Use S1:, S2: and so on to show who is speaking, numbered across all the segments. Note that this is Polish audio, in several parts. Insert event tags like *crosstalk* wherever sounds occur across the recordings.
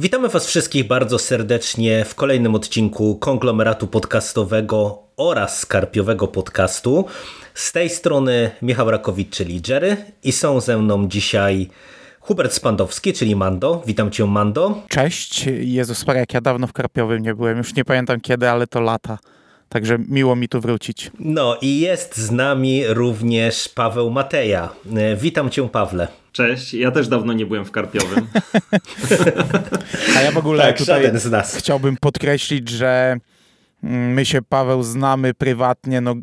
S1: Witamy Was wszystkich bardzo serdecznie w kolejnym odcinku konglomeratu podcastowego oraz skarpiowego podcastu. Z tej strony Michał Rakowicz, czyli Jerry i są ze mną dzisiaj Hubert Spandowski, czyli Mando. Witam Cię Mando.
S2: Cześć. Jezus jak ja dawno w Karpiowym nie byłem. Już nie pamiętam kiedy, ale to lata. Także miło mi tu wrócić.
S1: No i jest z nami również Paweł Mateja. E, Witam Cię Pawle.
S3: Cześć, ja też dawno nie byłem w Karpiowym. *laughs*
S2: A ja w ogóle
S1: Tak,
S2: tutaj
S1: z nas.
S2: chciałbym podkreślić, że mm, my się, Paweł, znamy prywatnie, no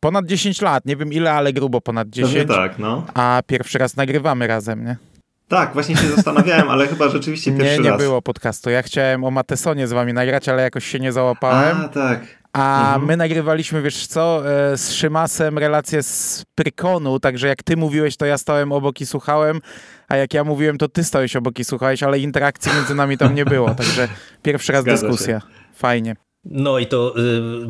S2: ponad 10 lat. Nie wiem ile, ale grubo ponad 10.
S3: Pewnie tak, no.
S2: A pierwszy raz nagrywamy razem, nie?
S3: Tak, właśnie się zastanawiałem, ale chyba rzeczywiście *laughs* pierwszy
S2: Nie, nie
S3: raz.
S2: było podcastu. Ja chciałem o Matesonie z wami nagrać, ale jakoś się nie załapałem.
S3: A, tak.
S2: A
S3: Mhm.
S2: my nagrywaliśmy, wiesz co, e, z Szymasem relację z Prykonu, także jak ty mówiłeś, to ja stałem obok i słuchałem, a jak ja mówiłem, to ty stałeś obok i słuchałeś, ale interakcji między nami tam nie było, także pierwszy raz *laughs*
S3: Zgadza się.
S2: dyskusja. Fajnie.
S1: No i to y,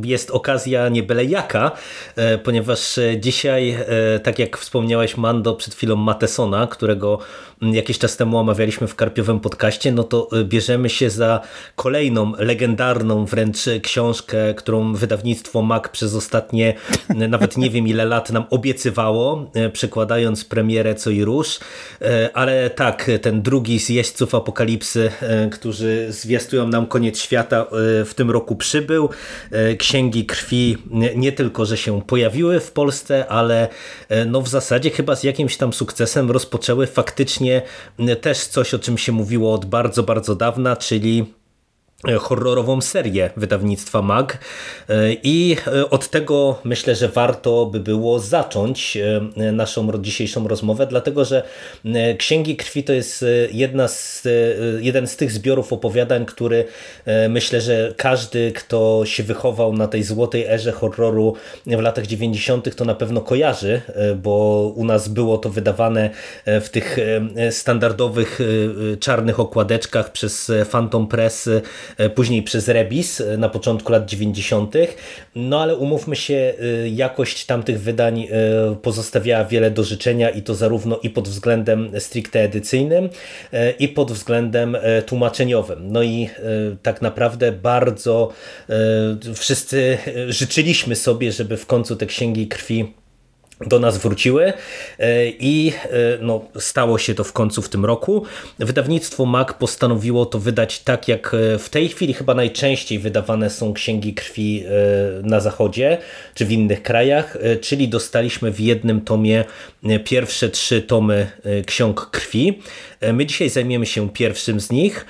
S1: jest okazja nie byle jaka, e, ponieważ e, dzisiaj, tak jak wspomniałeś Mando przed chwilą Matesona, którego mm, jakiś czas temu omawialiśmy w Karpiowym podcaście, no to bierzemy się za kolejną legendarną wręcz książkę, którą wydawnictwo MAK przez ostatnie nawet nie wiem ile lat nam obiecywało, przekładając premierę Co i Róż, ale tak, ten drugi z jeźdźców apokalipsy, którzy zwiastują nam koniec świata w tym roku przybył. E, Księgi krwi nie, tylko, że się pojawiły w Polsce, ale e, no w zasadzie chyba z jakimś tam sukcesem rozpoczęły faktycznie e, też coś, o czym się mówiło od bardzo, bardzo dawna, czyli horrorową serię wydawnictwa MAG E, i e, od tego myślę, że warto by było zacząć e, naszą dzisiejszą rozmowę, dlatego że e, Księgi Krwi to jest e, jedna z, e, jeden z tych zbiorów opowiadań, który e, myślę, że każdy, kto się wychował na tej złotej erze horroru w latach 90. to na pewno kojarzy, e, bo u nas było to wydawane e, w tych e, standardowych e, czarnych okładeczkach przez e, Phantom Press, e, później przez Rebis e, na początku lat 90. No ale umówmy się, e, jakość tamtych wydań e, pozostawiała wiele do życzenia i to zarówno i pod względem stricte edycyjnym e, i pod względem e, tłumaczeniowym. No i e, tak naprawdę bardzo e, wszyscy e, życzyliśmy sobie, żeby w końcu te księgi krwi do nas wróciły e, i e, no, stało się to w końcu w tym roku. Wydawnictwo MAC postanowiło to wydać tak, jak e, w tej chwili chyba najczęściej wydawane są księgi krwi na zachodzie czy w innych krajach, czyli dostaliśmy w jednym tomie pierwsze trzy tomy ksiąg krwi. My dzisiaj zajmiemy się pierwszym z nich.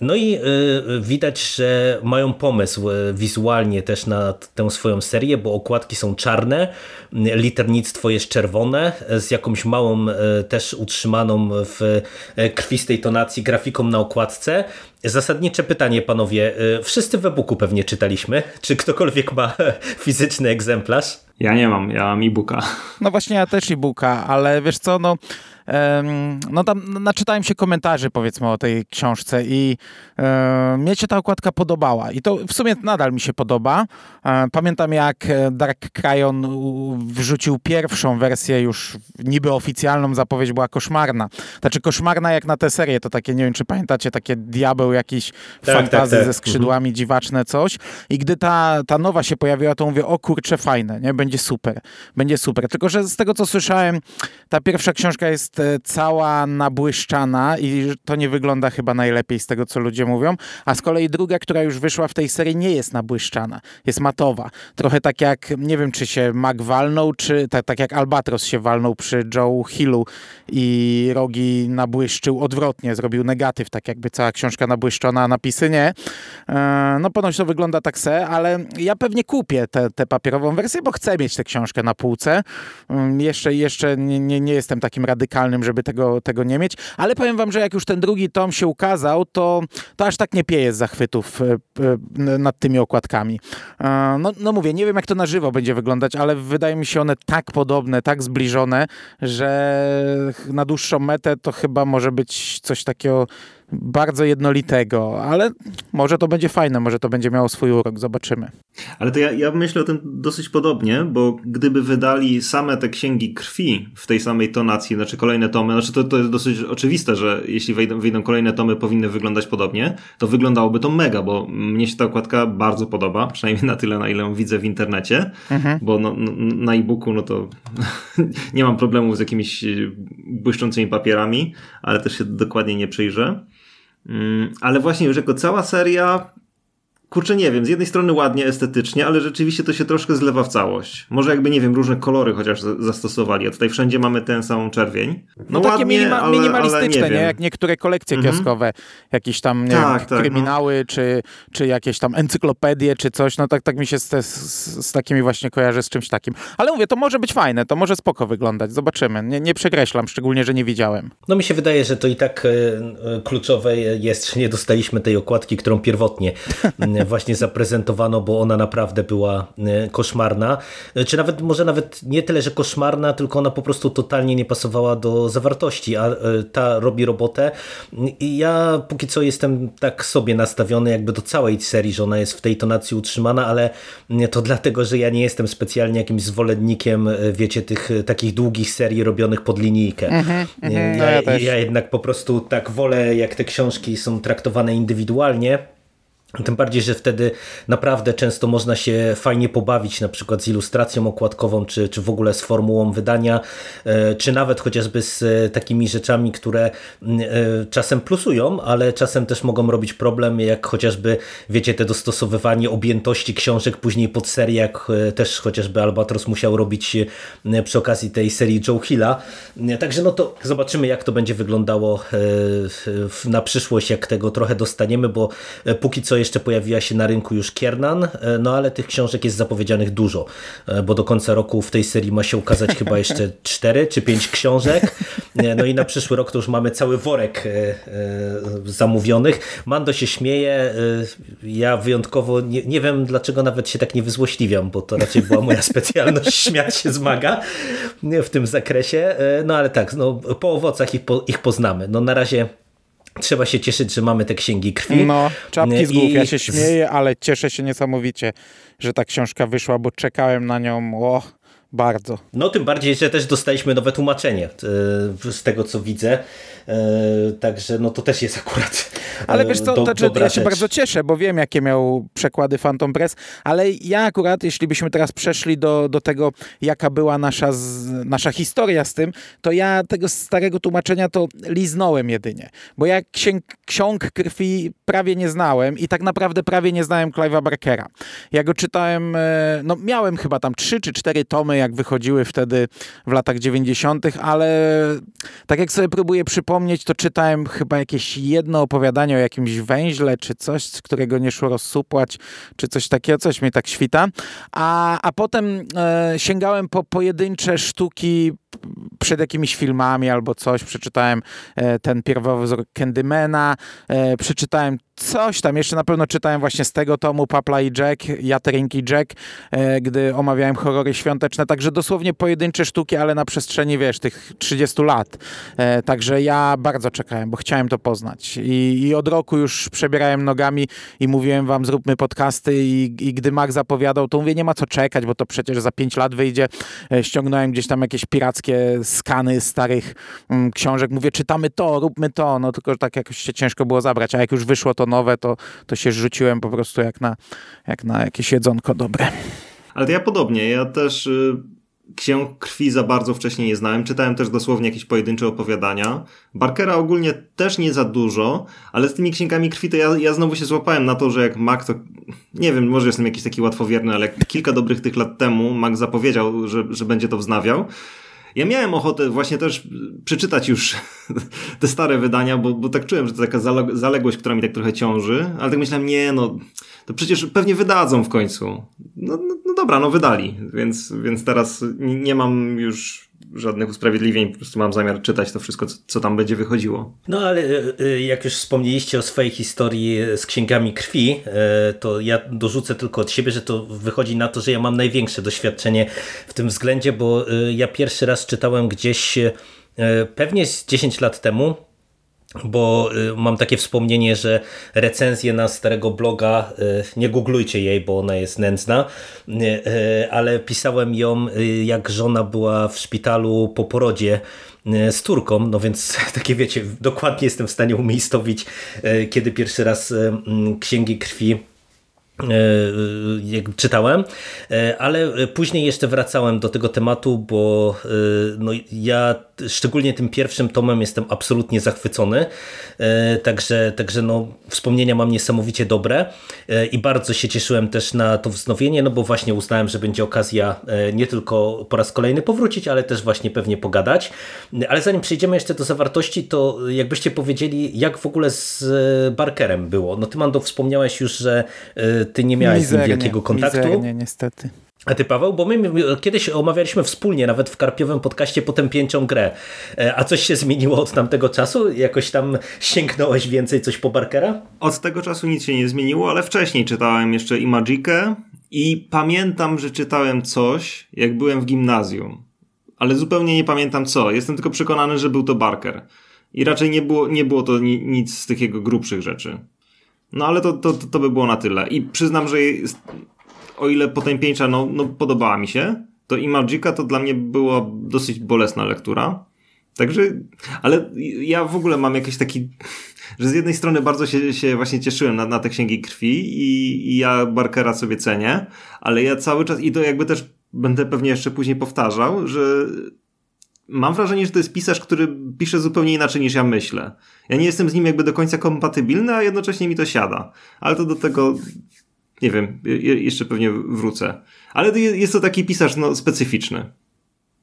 S1: No i y, widać, że mają pomysł y, wizualnie też na tę swoją serię, bo okładki są czarne, y, liternictwo jest czerwone, z jakąś małą też utrzymaną w krwistej tonacji grafiką na okładce. Zasadnicze pytanie, panowie. Wszyscy w e-booku pewnie czytaliśmy. Czy ktokolwiek ma *laughs* fizyczny egzemplarz?
S3: Ja nie mam, ja mam e-booka.
S2: No właśnie ja też e-booka, ale wiesz co, no, no tam naczytałem się komentarzy powiedzmy o tej książce i e, mnie się ta okładka podobała i to w sumie nadal mi się podoba. E, pamiętam jak e, Dark Cryon wrzucił pierwszą wersję już niby oficjalną, zapowiedź była koszmarna. Znaczy koszmarna jak na tę serię, to takie, nie wiem czy pamiętacie, takie diabeł jakiś
S1: tak,
S2: fantazy
S1: tak.
S2: ze skrzydłami, dziwaczne coś i gdy ta, ta nowa się pojawiła, to mówię, o kurczę, fajne, nie? Będzie super, będzie super. Tylko, że z tego, co słyszałem, ta pierwsza książka jest e, cała nabłyszczana i to nie wygląda chyba najlepiej z tego, co ludzie mówią, a z kolei druga, która już wyszła w tej serii, nie jest nabłyszczana, jest matowa. Trochę tak jak, nie wiem, czy się Mac walnął, czy tak, tak jak Albatros się walnął przy Joe Hillu i rogi nabłyszczył odwrotnie, zrobił negatyw, tak jakby cała książka nabłyszczona, a napisy nie. E, No ponoć to wygląda tak se, ale ja pewnie kupię tę papierową wersję, bo chcę mieć tę książkę na półce. Mm, Jeszcze, jeszcze nie, nie, nie jestem takim radykalnym radykalnym, żeby tego, tego nie mieć. Ale powiem wam, że jak już ten drugi tom się ukazał, to, to aż tak nie pieje z zachwytów e, e, nad tymi okładkami. E, no, no mówię, nie wiem jak to na żywo będzie wyglądać, ale wydaje mi się one tak podobne, tak zbliżone, że na dłuższą metę to chyba może być coś takiego bardzo jednolitego, ale może to będzie fajne, może to będzie miało swój urok, zobaczymy.
S3: Ale to ja, ja myślę o tym dosyć podobnie, bo gdyby wydali same te księgi krwi w tej samej tonacji, znaczy kolejne tomy, znaczy to, to jest dosyć oczywiste, że jeśli wyjdą, wyjdą kolejne tomy, powinny wyglądać podobnie, to wyglądałoby to mega, bo mnie się ta okładka bardzo podoba, przynajmniej na tyle, na ile ją widzę w internecie, mhm. bo no, no, na e-booku no to *laughs* nie mam problemu z jakimiś błyszczącymi papierami, ale też się dokładnie nie przyjrzę. Mm, ale właśnie już jako cała seria kurczę, nie wiem, z jednej strony ładnie, estetycznie, ale rzeczywiście to się troszkę zlewa w całość. Może jakby, nie wiem, różne kolory chociaż zastosowali, a tutaj wszędzie mamy ten samą czerwień.
S2: No, no takie ładnie, minima ale, minimalistyczne, ale nie, nie, jak niektóre kolekcje mhm. kioskowe, jakieś tam, nie tak, wiem, tak, kryminały, no. czy, czy jakieś tam encyklopedie, czy coś, no tak, tak mi się z, z, z, takimi właśnie kojarzy, z czymś takim. Ale mówię, to może być fajne, to może spoko wyglądać, zobaczymy. Nie, nie przekreślam, szczególnie, że nie widziałem.
S1: No mi się wydaje, że to i tak e, kluczowe jest, że nie dostaliśmy tej okładki, którą pierwotnie *laughs* *laughs* właśnie zaprezentowano, bo ona naprawdę była e, koszmarna. E, czy nawet, może nawet nie tyle, że koszmarna, tylko ona po prostu totalnie nie pasowała do zawartości, a e, ta robi robotę. I ja póki co jestem tak sobie nastawiony jakby do całej serii, że ona jest w tej tonacji utrzymana, ale to dlatego, że ja nie jestem specjalnie jakimś zwolennikiem, wiecie, tych takich długich serii robionych pod linijkę. Mm -hmm, ja, ja, ja jednak po prostu tak wolę, jak te książki są traktowane indywidualnie, tym bardziej, że wtedy naprawdę często można się fajnie pobawić na przykład z ilustracją okładkową, czy, czy w ogóle z formułą wydania, e, czy nawet chociażby z e, takimi rzeczami, które e, czasem plusują, ale czasem też mogą robić problem, jak chociażby, wiecie, te dostosowywanie objętości książek później pod serię, jak też chociażby Albatros musiał robić przy okazji tej serii Joe Hilla. Także no to zobaczymy, jak to będzie wyglądało na przyszłość, jak tego trochę dostaniemy, bo póki co jeszcze pojawiła się na rynku już Kiernan, e, no ale tych książek jest zapowiedzianych dużo, e, bo do końca roku w tej serii ma się ukazać chyba *laughs* jeszcze cztery czy pięć książek, e, no i na przyszły rok to już mamy cały worek zamówionych. Mando się śmieje, ja wyjątkowo nie, nie wiem dlaczego nawet się tak nie wyzłośliwiam, bo to raczej była moja specjalność, *laughs* śmiać się zmaga w tym zakresie, no ale tak, no, po owocach ich, po, ich poznamy. No na razie Trzeba się cieszyć, że mamy te księgi krwi.
S2: No, czapki z głów. Ja się śmieję, ale cieszę się niesamowicie, że ta książka wyszła, bo czekałem na nią o, bardzo.
S1: No tym bardziej, że też dostaliśmy nowe tłumaczenie e, z tego, co widzę. E, także no to też jest akurat
S2: Ale wiesz co, do, to, ja się bardzo cieszę, bo wiem jakie miał przekłady Phantom Press, ale ja akurat, jeśli byśmy teraz przeszli do, do tego, jaka była nasza, nasza historia z tym, to ja tego starego tłumaczenia to liznąłem jedynie, bo ja księg, ksiąg krwi prawie nie znałem i tak naprawdę prawie nie znałem Clive'a Barkera. Ja go czytałem, e, no miałem chyba tam trzy czy cztery tomy, jak wychodziły wtedy w latach 90., ale tak jak sobie próbuję przypomnieć, to czytałem chyba jakieś jedno opowiadanie o jakimś węźle, czy coś, z którego nie szło rozsupłać, czy coś takiego, coś mnie tak świta. A, a potem e, sięgałem po pojedyncze sztuki przed jakimiś filmami albo coś, przeczytałem e, ten pierwowzór Candymana, e, przeczytałem coś tam, jeszcze na pewno czytałem właśnie z tego tomu Papla i Jack, Jaterinki Jack, e, gdy omawiałem horrory świąteczne, także dosłownie pojedyncze sztuki, ale na przestrzeni, wiesz, tych 30 lat. Także ja bardzo czekałem, bo chciałem to poznać i, i od roku już przebierałem nogami i mówiłem wam, zróbmy podcasty i, i gdy Mac zapowiadał, to mówię, nie ma co czekać, bo to przecież za 5 lat wyjdzie. Ściągnąłem gdzieś tam jakieś pirackie skany starych mm, książek. Mówię, czytamy to, róbmy to, no tylko tak jakoś się ciężko było zabrać, a jak już wyszło to nowe, to, to się rzuciłem po prostu jak na, jak na jakieś jedzonko dobre.
S3: Ale to ja podobnie, ja też y, ksiąg krwi za bardzo wcześniej nie znałem. Czytałem też dosłownie jakieś pojedyncze opowiadania. Barkera ogólnie też nie za dużo, ale z tymi księgami krwi to ja, ja znowu się złapałem na to, że jak Mac to, nie wiem, może jestem jakiś taki łatwowierny, ale kilka dobrych tych lat temu Mac zapowiedział, że, że będzie to wznawiał. Ja miałem ochotę właśnie też przeczytać już te stare wydania, bo, bo tak czułem, że to taka zaległość, która mi tak trochę ciąży, ale tak myślałem, nie, no to przecież pewnie wydadzą w końcu. No, no, no dobra, no wydali, więc, więc teraz nie mam już żadnych usprawiedliwień, po prostu mam zamiar czytać to wszystko, co, co tam będzie wychodziło.
S1: No ale e, jak już wspomnieliście o swojej historii z księgami krwi, e, to ja dorzucę tylko od siebie, że to wychodzi na to, że ja mam największe doświadczenie w tym względzie, bo e, ja pierwszy raz czytałem gdzieś pewnie z 10 lat temu bo y, mam takie wspomnienie, że recenzję na starego bloga, y, nie googlujcie jej, bo ona jest nędzna, y, ale pisałem ją jak żona była w szpitalu po porodzie z Turką, no więc *laughs* takie wiecie, dokładnie jestem w stanie umiejscowić, kiedy pierwszy raz księgi krwi czytałem, ale później jeszcze wracałem do tego tematu, bo no, ja szczególnie tym pierwszym tomem jestem absolutnie zachwycony, e, także, także no, wspomnienia mam niesamowicie dobre e, i bardzo się cieszyłem też na to wznowienie, no bo właśnie uznałem, że będzie okazja e, nie tylko po raz kolejny powrócić, ale też właśnie pewnie pogadać. Ale zanim przejdziemy jeszcze do zawartości, to jakbyście powiedzieli, jak w ogóle z Barkerem było? No ty Mando wspomniałeś już, że ty nie miałeś
S2: mizernie,
S1: z nim wielkiego kontaktu.
S2: Mizernie, niestety.
S1: A ty Paweł, bo my kiedyś omawialiśmy wspólnie, nawet w karpiowym podcaście Potępieńczą grę. E, a coś się zmieniło od tamtego czasu? Jakoś tam sięgnąłeś więcej coś po Barkera?
S3: Od tego czasu nic się nie zmieniło, ale wcześniej czytałem jeszcze i Magikę i pamiętam, że czytałem coś, jak byłem w gimnazjum. Ale zupełnie nie pamiętam co. Jestem tylko przekonany, że był to Barker. I raczej nie było, nie było to ni nic z tych jego grubszych rzeczy. No ale to, to, to by było na tyle. I przyznam, że o ile potępieńcza no, no podobała mi się, to i to dla mnie była dosyć bolesna lektura. Także, ale ja w ogóle mam jakiś taki, że z jednej strony bardzo się, się właśnie cieszyłem na, na te księgi krwi i, i ja Barkera sobie cenię, ale ja cały czas, i to jakby też będę pewnie jeszcze później powtarzał, że mam wrażenie, że to jest pisarz, który pisze zupełnie inaczej niż ja myślę. Ja nie jestem z nim jakby do końca kompatybilny, a jednocześnie mi to siada. Ale to do tego nie wiem, jeszcze pewnie wrócę. Ale jest to taki pisarz no, specyficzny.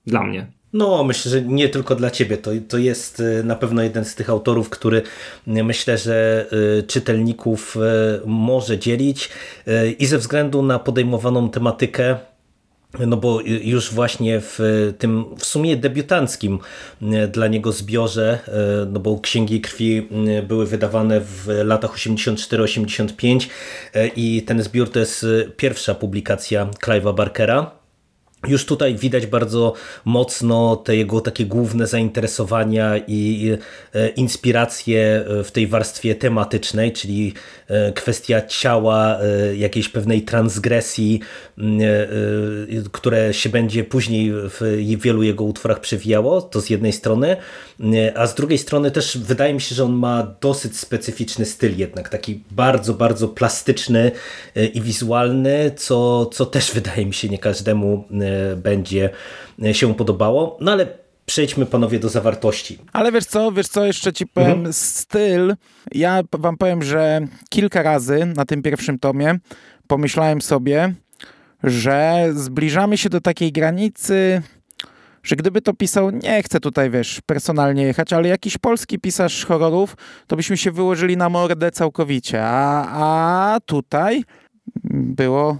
S3: Dla mnie.
S1: No, myślę, że nie tylko dla ciebie. To, to jest y, na pewno jeden z tych autorów, który y, myślę, że y, czytelników może dzielić i ze względu na podejmowaną tematykę, no bo już właśnie w tym w sumie debiutanckim e, dla niego zbiorze, e, no bo Księgi Krwi były wydawane w latach 84-85 e, i ten zbiór to jest pierwsza publikacja Clive'a Barkera. Już tutaj widać bardzo mocno te jego takie główne zainteresowania i inspiracje w tej warstwie tematycznej, czyli E, kwestia ciała, e, jakiejś pewnej transgresji, e, które się będzie później w wielu jego utworach przewijało, to z jednej strony, a z drugiej strony też wydaje mi się, że on ma dosyć specyficzny styl jednak, taki bardzo, bardzo plastyczny i wizualny, co, co też wydaje mi się nie każdemu będzie się podobało, no ale przejdźmy panowie do zawartości.
S2: Ale wiesz co, wiesz co, jeszcze ci powiem, mhm. styl, ja wam powiem, że kilka razy na tym pierwszym tomie pomyślałem sobie, że zbliżamy się do takiej granicy, że gdyby to pisał, nie chcę tutaj, wiesz, personalnie jechać, ale jakiś polski pisarz horrorów, to byśmy się wyłożyli na mordę całkowicie, a, a tutaj było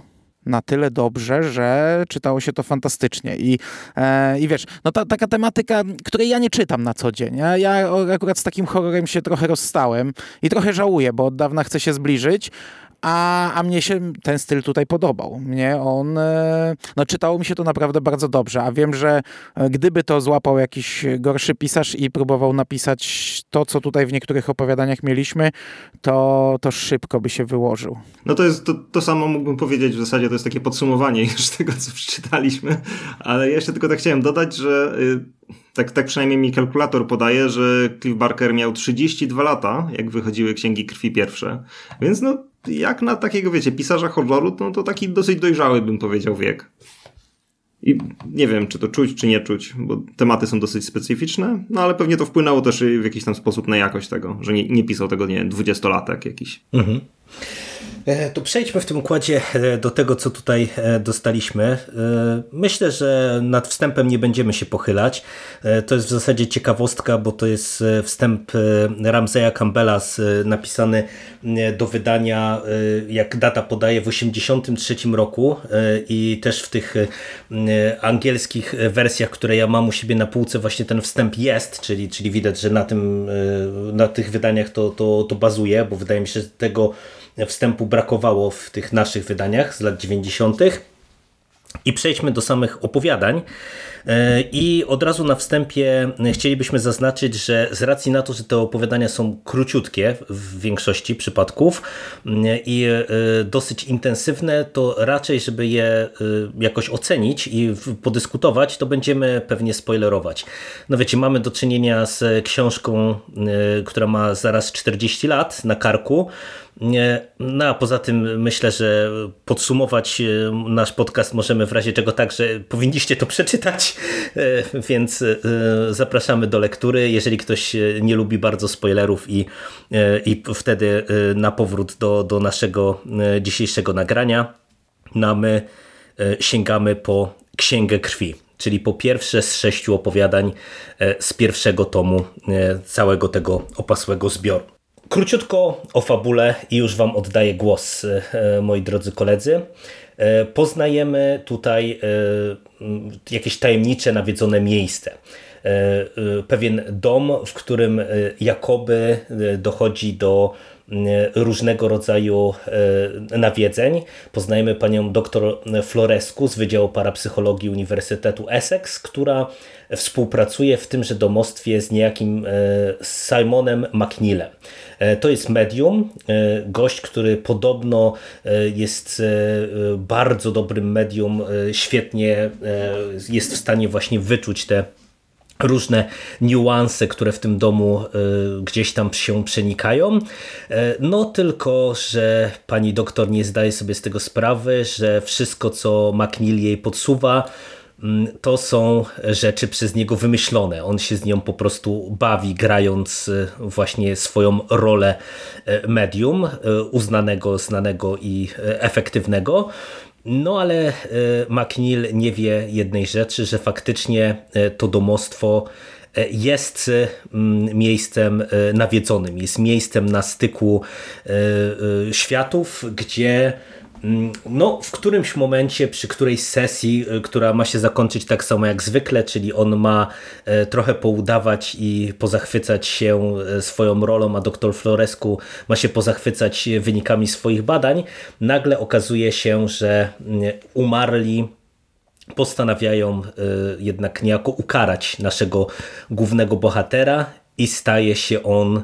S2: na tyle dobrze, że czytało się to fantastycznie. I, e, i wiesz, no ta, taka tematyka, której ja nie czytam na co dzień. Ja, ja akurat z takim horrorem się trochę rozstałem i trochę żałuję, bo od dawna chcę się zbliżyć, a, a mnie się ten styl tutaj podobał. Mnie on, e, no czytało mi się to naprawdę bardzo dobrze, a wiem, że e, gdyby to złapał jakiś gorszy pisarz i próbował napisać to, co tutaj w niektórych opowiadaniach mieliśmy, to, to szybko by się wyłożył.
S3: No to jest to, to samo mógłbym powiedzieć w zasadzie, to jest takie podsumowanie *laughs* już tego, co przeczytaliśmy, ale jeszcze tylko tak chciałem dodać, że y, tak, tak przynajmniej mi kalkulator podaje, że Cliff Barker miał 32 lata, jak wychodziły Księgi Krwi pierwsze, więc no jak na takiego, wiecie, pisarza horroru, no to taki dosyć dojrzały, bym powiedział, wiek. I nie wiem, czy to czuć, czy nie czuć, bo tematy są dosyć specyficzne, no ale pewnie to wpłynęło też w jakiś tam sposób na jakość tego, że nie, nie pisał tego, nie wiem, dwudziestolatek jakiś. Mhm.
S1: E, to przejdźmy w tym układzie e, do tego, co tutaj e, dostaliśmy. Myślę, że nad wstępem nie będziemy się pochylać. To jest w zasadzie ciekawostka, bo to jest wstęp Ramseya Campbella napisany do wydania, jak data podaje, w 1983 roku i też w tych angielskich wersjach, które ja mam u siebie na półce, właśnie ten wstęp jest, czyli, czyli widać, że na, tym, na tych wydaniach to, to, to bazuje, bo wydaje mi się, że tego wstępu brakowało w tych naszych wydaniach z lat 90. I przejdźmy do samych opowiadań. E, I od razu na wstępie chcielibyśmy zaznaczyć, że z racji na to, że te opowiadania są króciutkie w większości przypadków i e, dosyć intensywne, to raczej, żeby je e, jakoś ocenić i podyskutować, to będziemy pewnie spoilerować. No wiecie, mamy do czynienia z książką, która ma zaraz 40 lat na karku, no a poza tym myślę, że podsumować e, nasz podcast możemy w razie czego tak, że powinniście to przeczytać, e, więc e, zapraszamy do lektury. Jeżeli ktoś nie lubi bardzo spoilerów i, i wtedy na powrót do, do naszego dzisiejszego nagrania, no my sięgamy po Księgę Krwi czyli po pierwsze z sześciu opowiadań z pierwszego tomu całego tego opasłego zbioru. Króciutko o fabule i już Wam oddaję głos, e, moi drodzy koledzy. E, poznajemy tutaj e, jakieś tajemnicze, nawiedzone miejsce. Pewien dom, w którym jakoby dochodzi do różnego rodzaju nawiedzeń. Poznajemy panią dr Floresku z Wydziału Parapsychologii Uniwersytetu Essex, która współpracuje w tymże domostwie z niejakim Simonem McNeilem. E, to jest medium, e, gość, który podobno e, jest bardzo dobrym medium, świetnie jest w stanie właśnie wyczuć te różne niuanse, które w tym domu gdzieś tam się przenikają. No tylko, że pani doktor nie zdaje sobie z tego sprawy, że wszystko co McNeil jej podsuwa to są rzeczy przez niego wymyślone. On się z nią po prostu bawi, grając e, właśnie swoją rolę e, medium, e, uznanego, znanego i efektywnego. No ale McNeil nie wie jednej rzeczy, że faktycznie to domostwo jest miejscem nawiedzonym, jest miejscem na styku światów, gdzie Mm, no, w którymś momencie, przy którejś sesji, y, która ma się zakończyć tak samo jak zwykle, czyli on ma e, trochę poudawać i pozachwycać się e, swoją rolą, a doktor Floresku ma się pozachwycać wynikami swoich badań, nagle okazuje się, że mm, umarli postanawiają e, jednak niejako ukarać naszego głównego bohatera i staje się on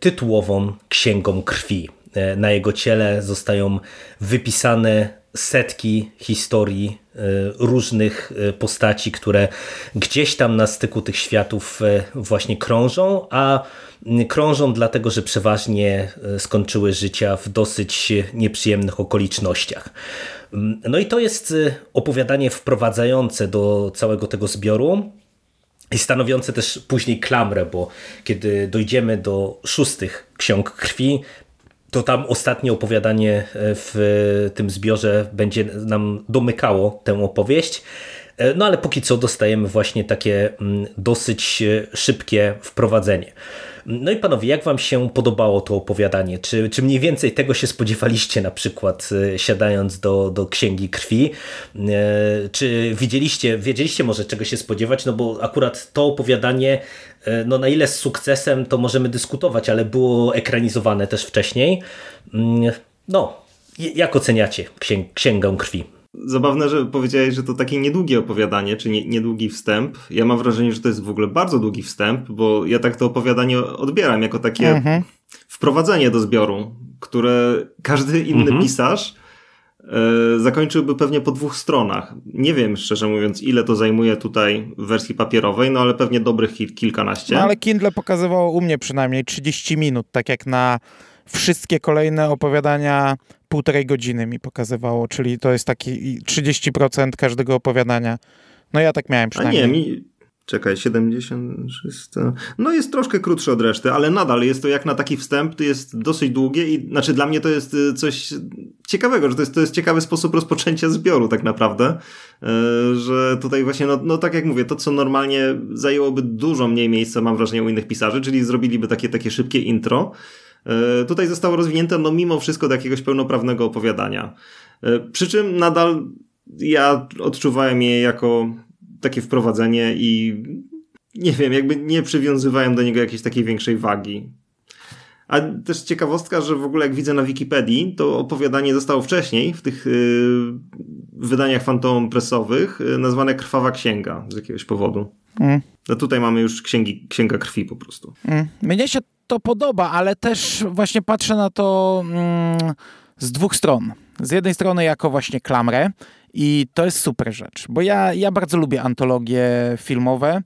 S1: tytułową księgą krwi. E, na jego ciele zostają wypisane setki historii e, różnych e, postaci, które gdzieś tam na styku tych światów właśnie krążą, a krążą dlatego, że przeważnie skończyły życia w dosyć nieprzyjemnych okolicznościach. No i to jest opowiadanie wprowadzające do całego tego zbioru i stanowiące też później klamrę, bo kiedy dojdziemy do szóstych ksiąg krwi, to tam ostatnie opowiadanie e, w tym zbiorze będzie nam domykało tę opowieść. E, no ale póki co dostajemy właśnie takie mm, dosyć e, szybkie wprowadzenie. No i panowie, jak wam się podobało to opowiadanie? Czy, czy mniej więcej tego się spodziewaliście na przykład siadając do, do Księgi Krwi? Czy widzieliście, wiedzieliście może czego się spodziewać? No bo akurat to opowiadanie E, no na ile z sukcesem to możemy dyskutować, ale było ekranizowane też wcześniej. Mm, no, jak oceniacie księg Księgę Krwi?
S3: Zabawne, że powiedziałeś, że to takie niedługie opowiadanie, czy nie, niedługi wstęp. Ja mam wrażenie, że to jest w ogóle bardzo długi wstęp, bo ja tak to opowiadanie odbieram jako takie mhm. wprowadzenie do zbioru, które każdy inny mhm. pisarz E, zakończyłby pewnie po dwóch stronach. Nie wiem, szczerze mówiąc, ile to zajmuje tutaj w wersji papierowej, no ale pewnie dobrych kilkanaście.
S2: No ale Kindle pokazywało u mnie przynajmniej 30 minut, tak jak na wszystkie kolejne opowiadania półtorej godziny mi pokazywało, czyli to jest taki 30% każdego opowiadania. No ja tak miałem przynajmniej.
S3: A nie, mi, Czekaj, 76. No jest troszkę krótszy od reszty, ale nadal jest to jak na taki wstęp, to jest dosyć długie i znaczy dla mnie to jest y, coś ciekawego, że to jest, to jest ciekawy sposób rozpoczęcia zbioru tak naprawdę, yy, że tutaj właśnie, no, no tak jak mówię, to co normalnie zajęłoby dużo mniej miejsca, mam wrażenie, u innych pisarzy, czyli zrobiliby takie, takie szybkie intro, tutaj zostało rozwinięte, no mimo wszystko do jakiegoś pełnoprawnego opowiadania. Yy, przy czym nadal ja odczuwałem je jako takie wprowadzenie i nie wiem, jakby nie przywiązywałem do niego jakiejś takiej większej wagi. A też ciekawostka, że w ogóle jak widzę na Wikipedii, to opowiadanie zostało wcześniej w tych yy, wydaniach fantom presowych yy, nazwane Krwawa Księga z jakiegoś powodu. Mm. No tutaj mamy już księgi, księga krwi po prostu.
S2: Mm. Mnie się to podoba, ale też właśnie patrzę na to mm, z dwóch stron. Z jednej strony jako właśnie klamrę i to jest super rzecz, bo ja, ja bardzo lubię antologie filmowe.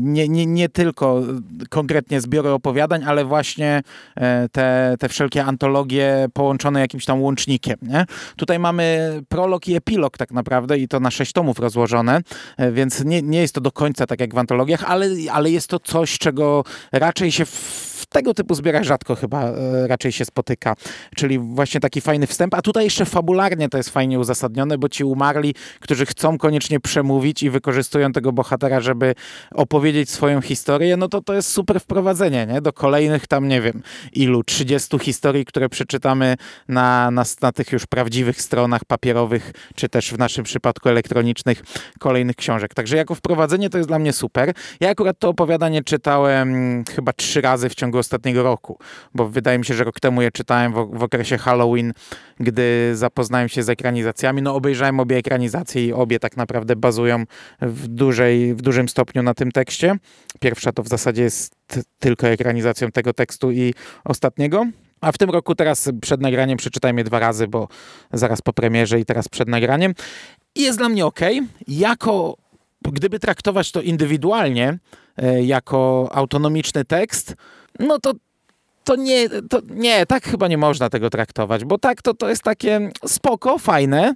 S2: Nie, nie, nie tylko konkretnie zbiory opowiadań, ale właśnie e, te, te wszelkie antologie połączone jakimś tam łącznikiem. Nie? Tutaj mamy prolog i epilog tak naprawdę i to na sześć tomów rozłożone, e, więc nie, nie jest to do końca tak jak w antologiach, ale, ale jest to coś, czego raczej się w tego typu zbiorach rzadko chyba e, raczej się spotyka. Czyli właśnie taki fajny wstęp. A tutaj jeszcze fabularnie to jest fajnie uzasadnione, bo ci umarli, którzy chcą koniecznie przemówić i wykorzystują tego bohatera, żeby opowiedzieć swoją historię, no to to jest super wprowadzenie nie? do kolejnych tam, nie wiem, ilu, 30 historii, które przeczytamy na, na, na tych już prawdziwych stronach papierowych, czy też w naszym przypadku elektronicznych kolejnych książek. Także jako wprowadzenie to jest dla mnie super. Ja akurat to opowiadanie czytałem chyba trzy razy w ciągu ostatniego roku, bo wydaje mi się, że rok temu je czytałem w, w okresie Halloween, gdy zapoznałem się z ekranizacjami. No obejrzałem obie ekranizacje i obie tak naprawdę bazują w, dużej, w dużym stopniu na tym tekście. Pierwsza to w zasadzie jest tylko ekranizacją tego tekstu i ostatniego. A w tym roku teraz przed nagraniem przeczytajmy je dwa razy, bo zaraz po premierze i teraz przed nagraniem. I jest dla mnie ok. Jako, gdyby traktować to indywidualnie, e, jako autonomiczny tekst, no to to nie, to nie, tak chyba nie można tego traktować, bo tak to, to jest takie spoko, fajne,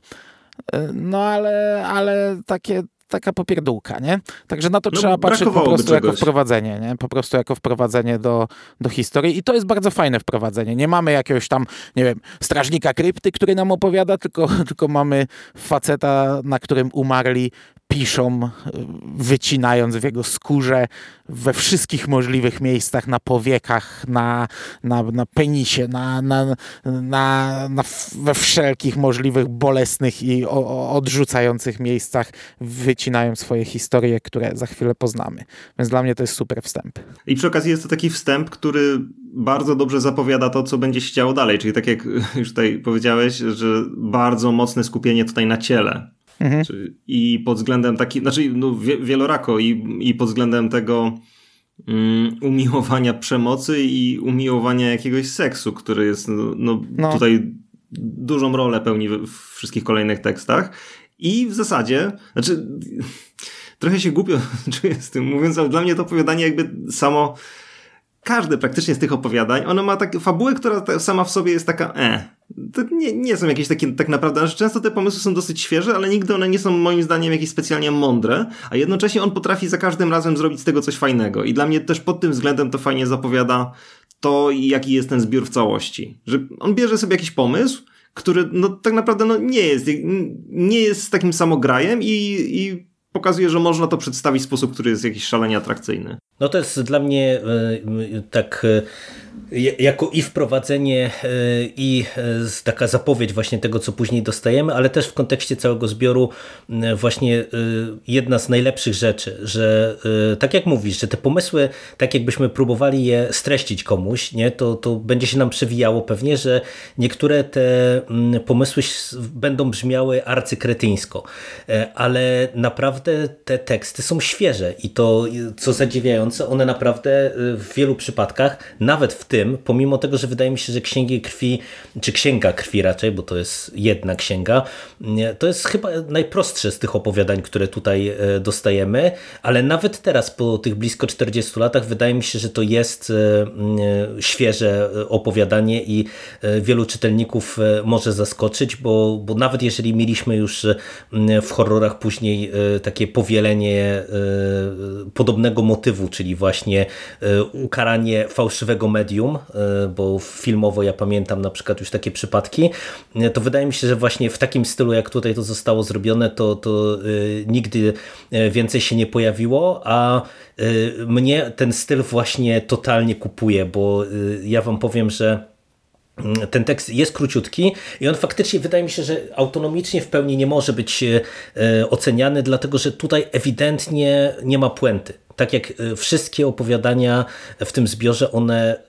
S2: no ale, ale takie taka popierdółka, nie? Także na to no, trzeba patrzeć po prostu jako wprowadzenie, nie? Po prostu jako wprowadzenie do, do historii i to jest bardzo fajne wprowadzenie. Nie mamy jakiegoś tam, nie wiem, strażnika krypty, który nam opowiada, tylko, *laughs* tylko mamy faceta, na którym umarli piszą, wycinając w jego skórze we wszystkich możliwych miejscach, na powiekach, na, na, na penisie, na, na, na, na we wszelkich możliwych bolesnych i o, odrzucających miejscach wycinają swoje historie, które za chwilę poznamy. Więc dla mnie to jest super wstęp.
S3: I przy okazji jest to taki wstęp, który bardzo dobrze zapowiada to, co będzie się działo dalej. Czyli tak jak już tutaj powiedziałeś, że bardzo mocne skupienie tutaj na ciele Mhm. I pod względem taki, znaczy no, wielorako i, i pod względem tego um, umiłowania przemocy i umiłowania jakiegoś seksu, który jest no, no, no. tutaj dużą rolę pełni w wszystkich kolejnych tekstach. I w zasadzie, znaczy *laughs* trochę się głupio *laughs* czuję z tym mówiąc, ale dla mnie to opowiadanie jakby samo każde praktycznie z tych opowiadań, ono ma tak fabułę, która sama w sobie jest taka e. To nie, nie są jakieś takie tak naprawdę, znaczy często te pomysły są dosyć świeże, ale nigdy one nie są moim zdaniem jakieś specjalnie mądre, a jednocześnie on potrafi za każdym razem zrobić z tego coś fajnego i dla mnie też pod tym względem to fajnie zapowiada to, jaki jest ten zbiór w całości. Że on bierze sobie jakiś pomysł, który no, tak naprawdę no, nie jest nie jest takim samograjem i, i pokazuje, że można to przedstawić w sposób, który jest jakiś szalenie atrakcyjny.
S1: No to jest dla mnie e, tak e, jako i wprowadzenie e, i taka zapowiedź właśnie tego, co później dostajemy, ale też w kontekście całego zbioru właśnie jedna z najlepszych rzeczy, że tak jak mówisz, że te pomysły, tak jakbyśmy próbowali je streścić komuś, nie, to, to będzie się nam przewijało pewnie, że niektóre te pomysły będą brzmiały arcykretyńsko, ale naprawdę te teksty są świeże i to, co zadziwiające, one naprawdę w wielu przypadkach, nawet w tym, pomimo tego, że wydaje mi się, że Księgi Krwi, czy Księga Krwi raczej, bo to jest jedna księga, to jest chyba najprostsze z tych opowiadań, które tutaj e, dostajemy, ale nawet teraz po tych blisko 40 latach wydaje mi się, że to jest e, świeże opowiadanie i wielu czytelników może zaskoczyć, bo, bo nawet jeżeli mieliśmy już w horrorach później takie powielenie podobnego motywu, czyli właśnie ukaranie fałszywego medium, bo filmowo ja pamiętam na przykład już takie przypadki, to wydaje mi się, że właśnie w takim stylu, jak tutaj to zostało zrobione, to, to nigdy więcej się nie pojawiło, a mnie ten styl właśnie totalnie kupuje, bo ja wam powiem, że ten tekst jest króciutki i on faktycznie wydaje mi się, że autonomicznie w pełni nie może być oceniany, dlatego że tutaj ewidentnie nie ma puenty. Tak jak wszystkie opowiadania w tym zbiorze, one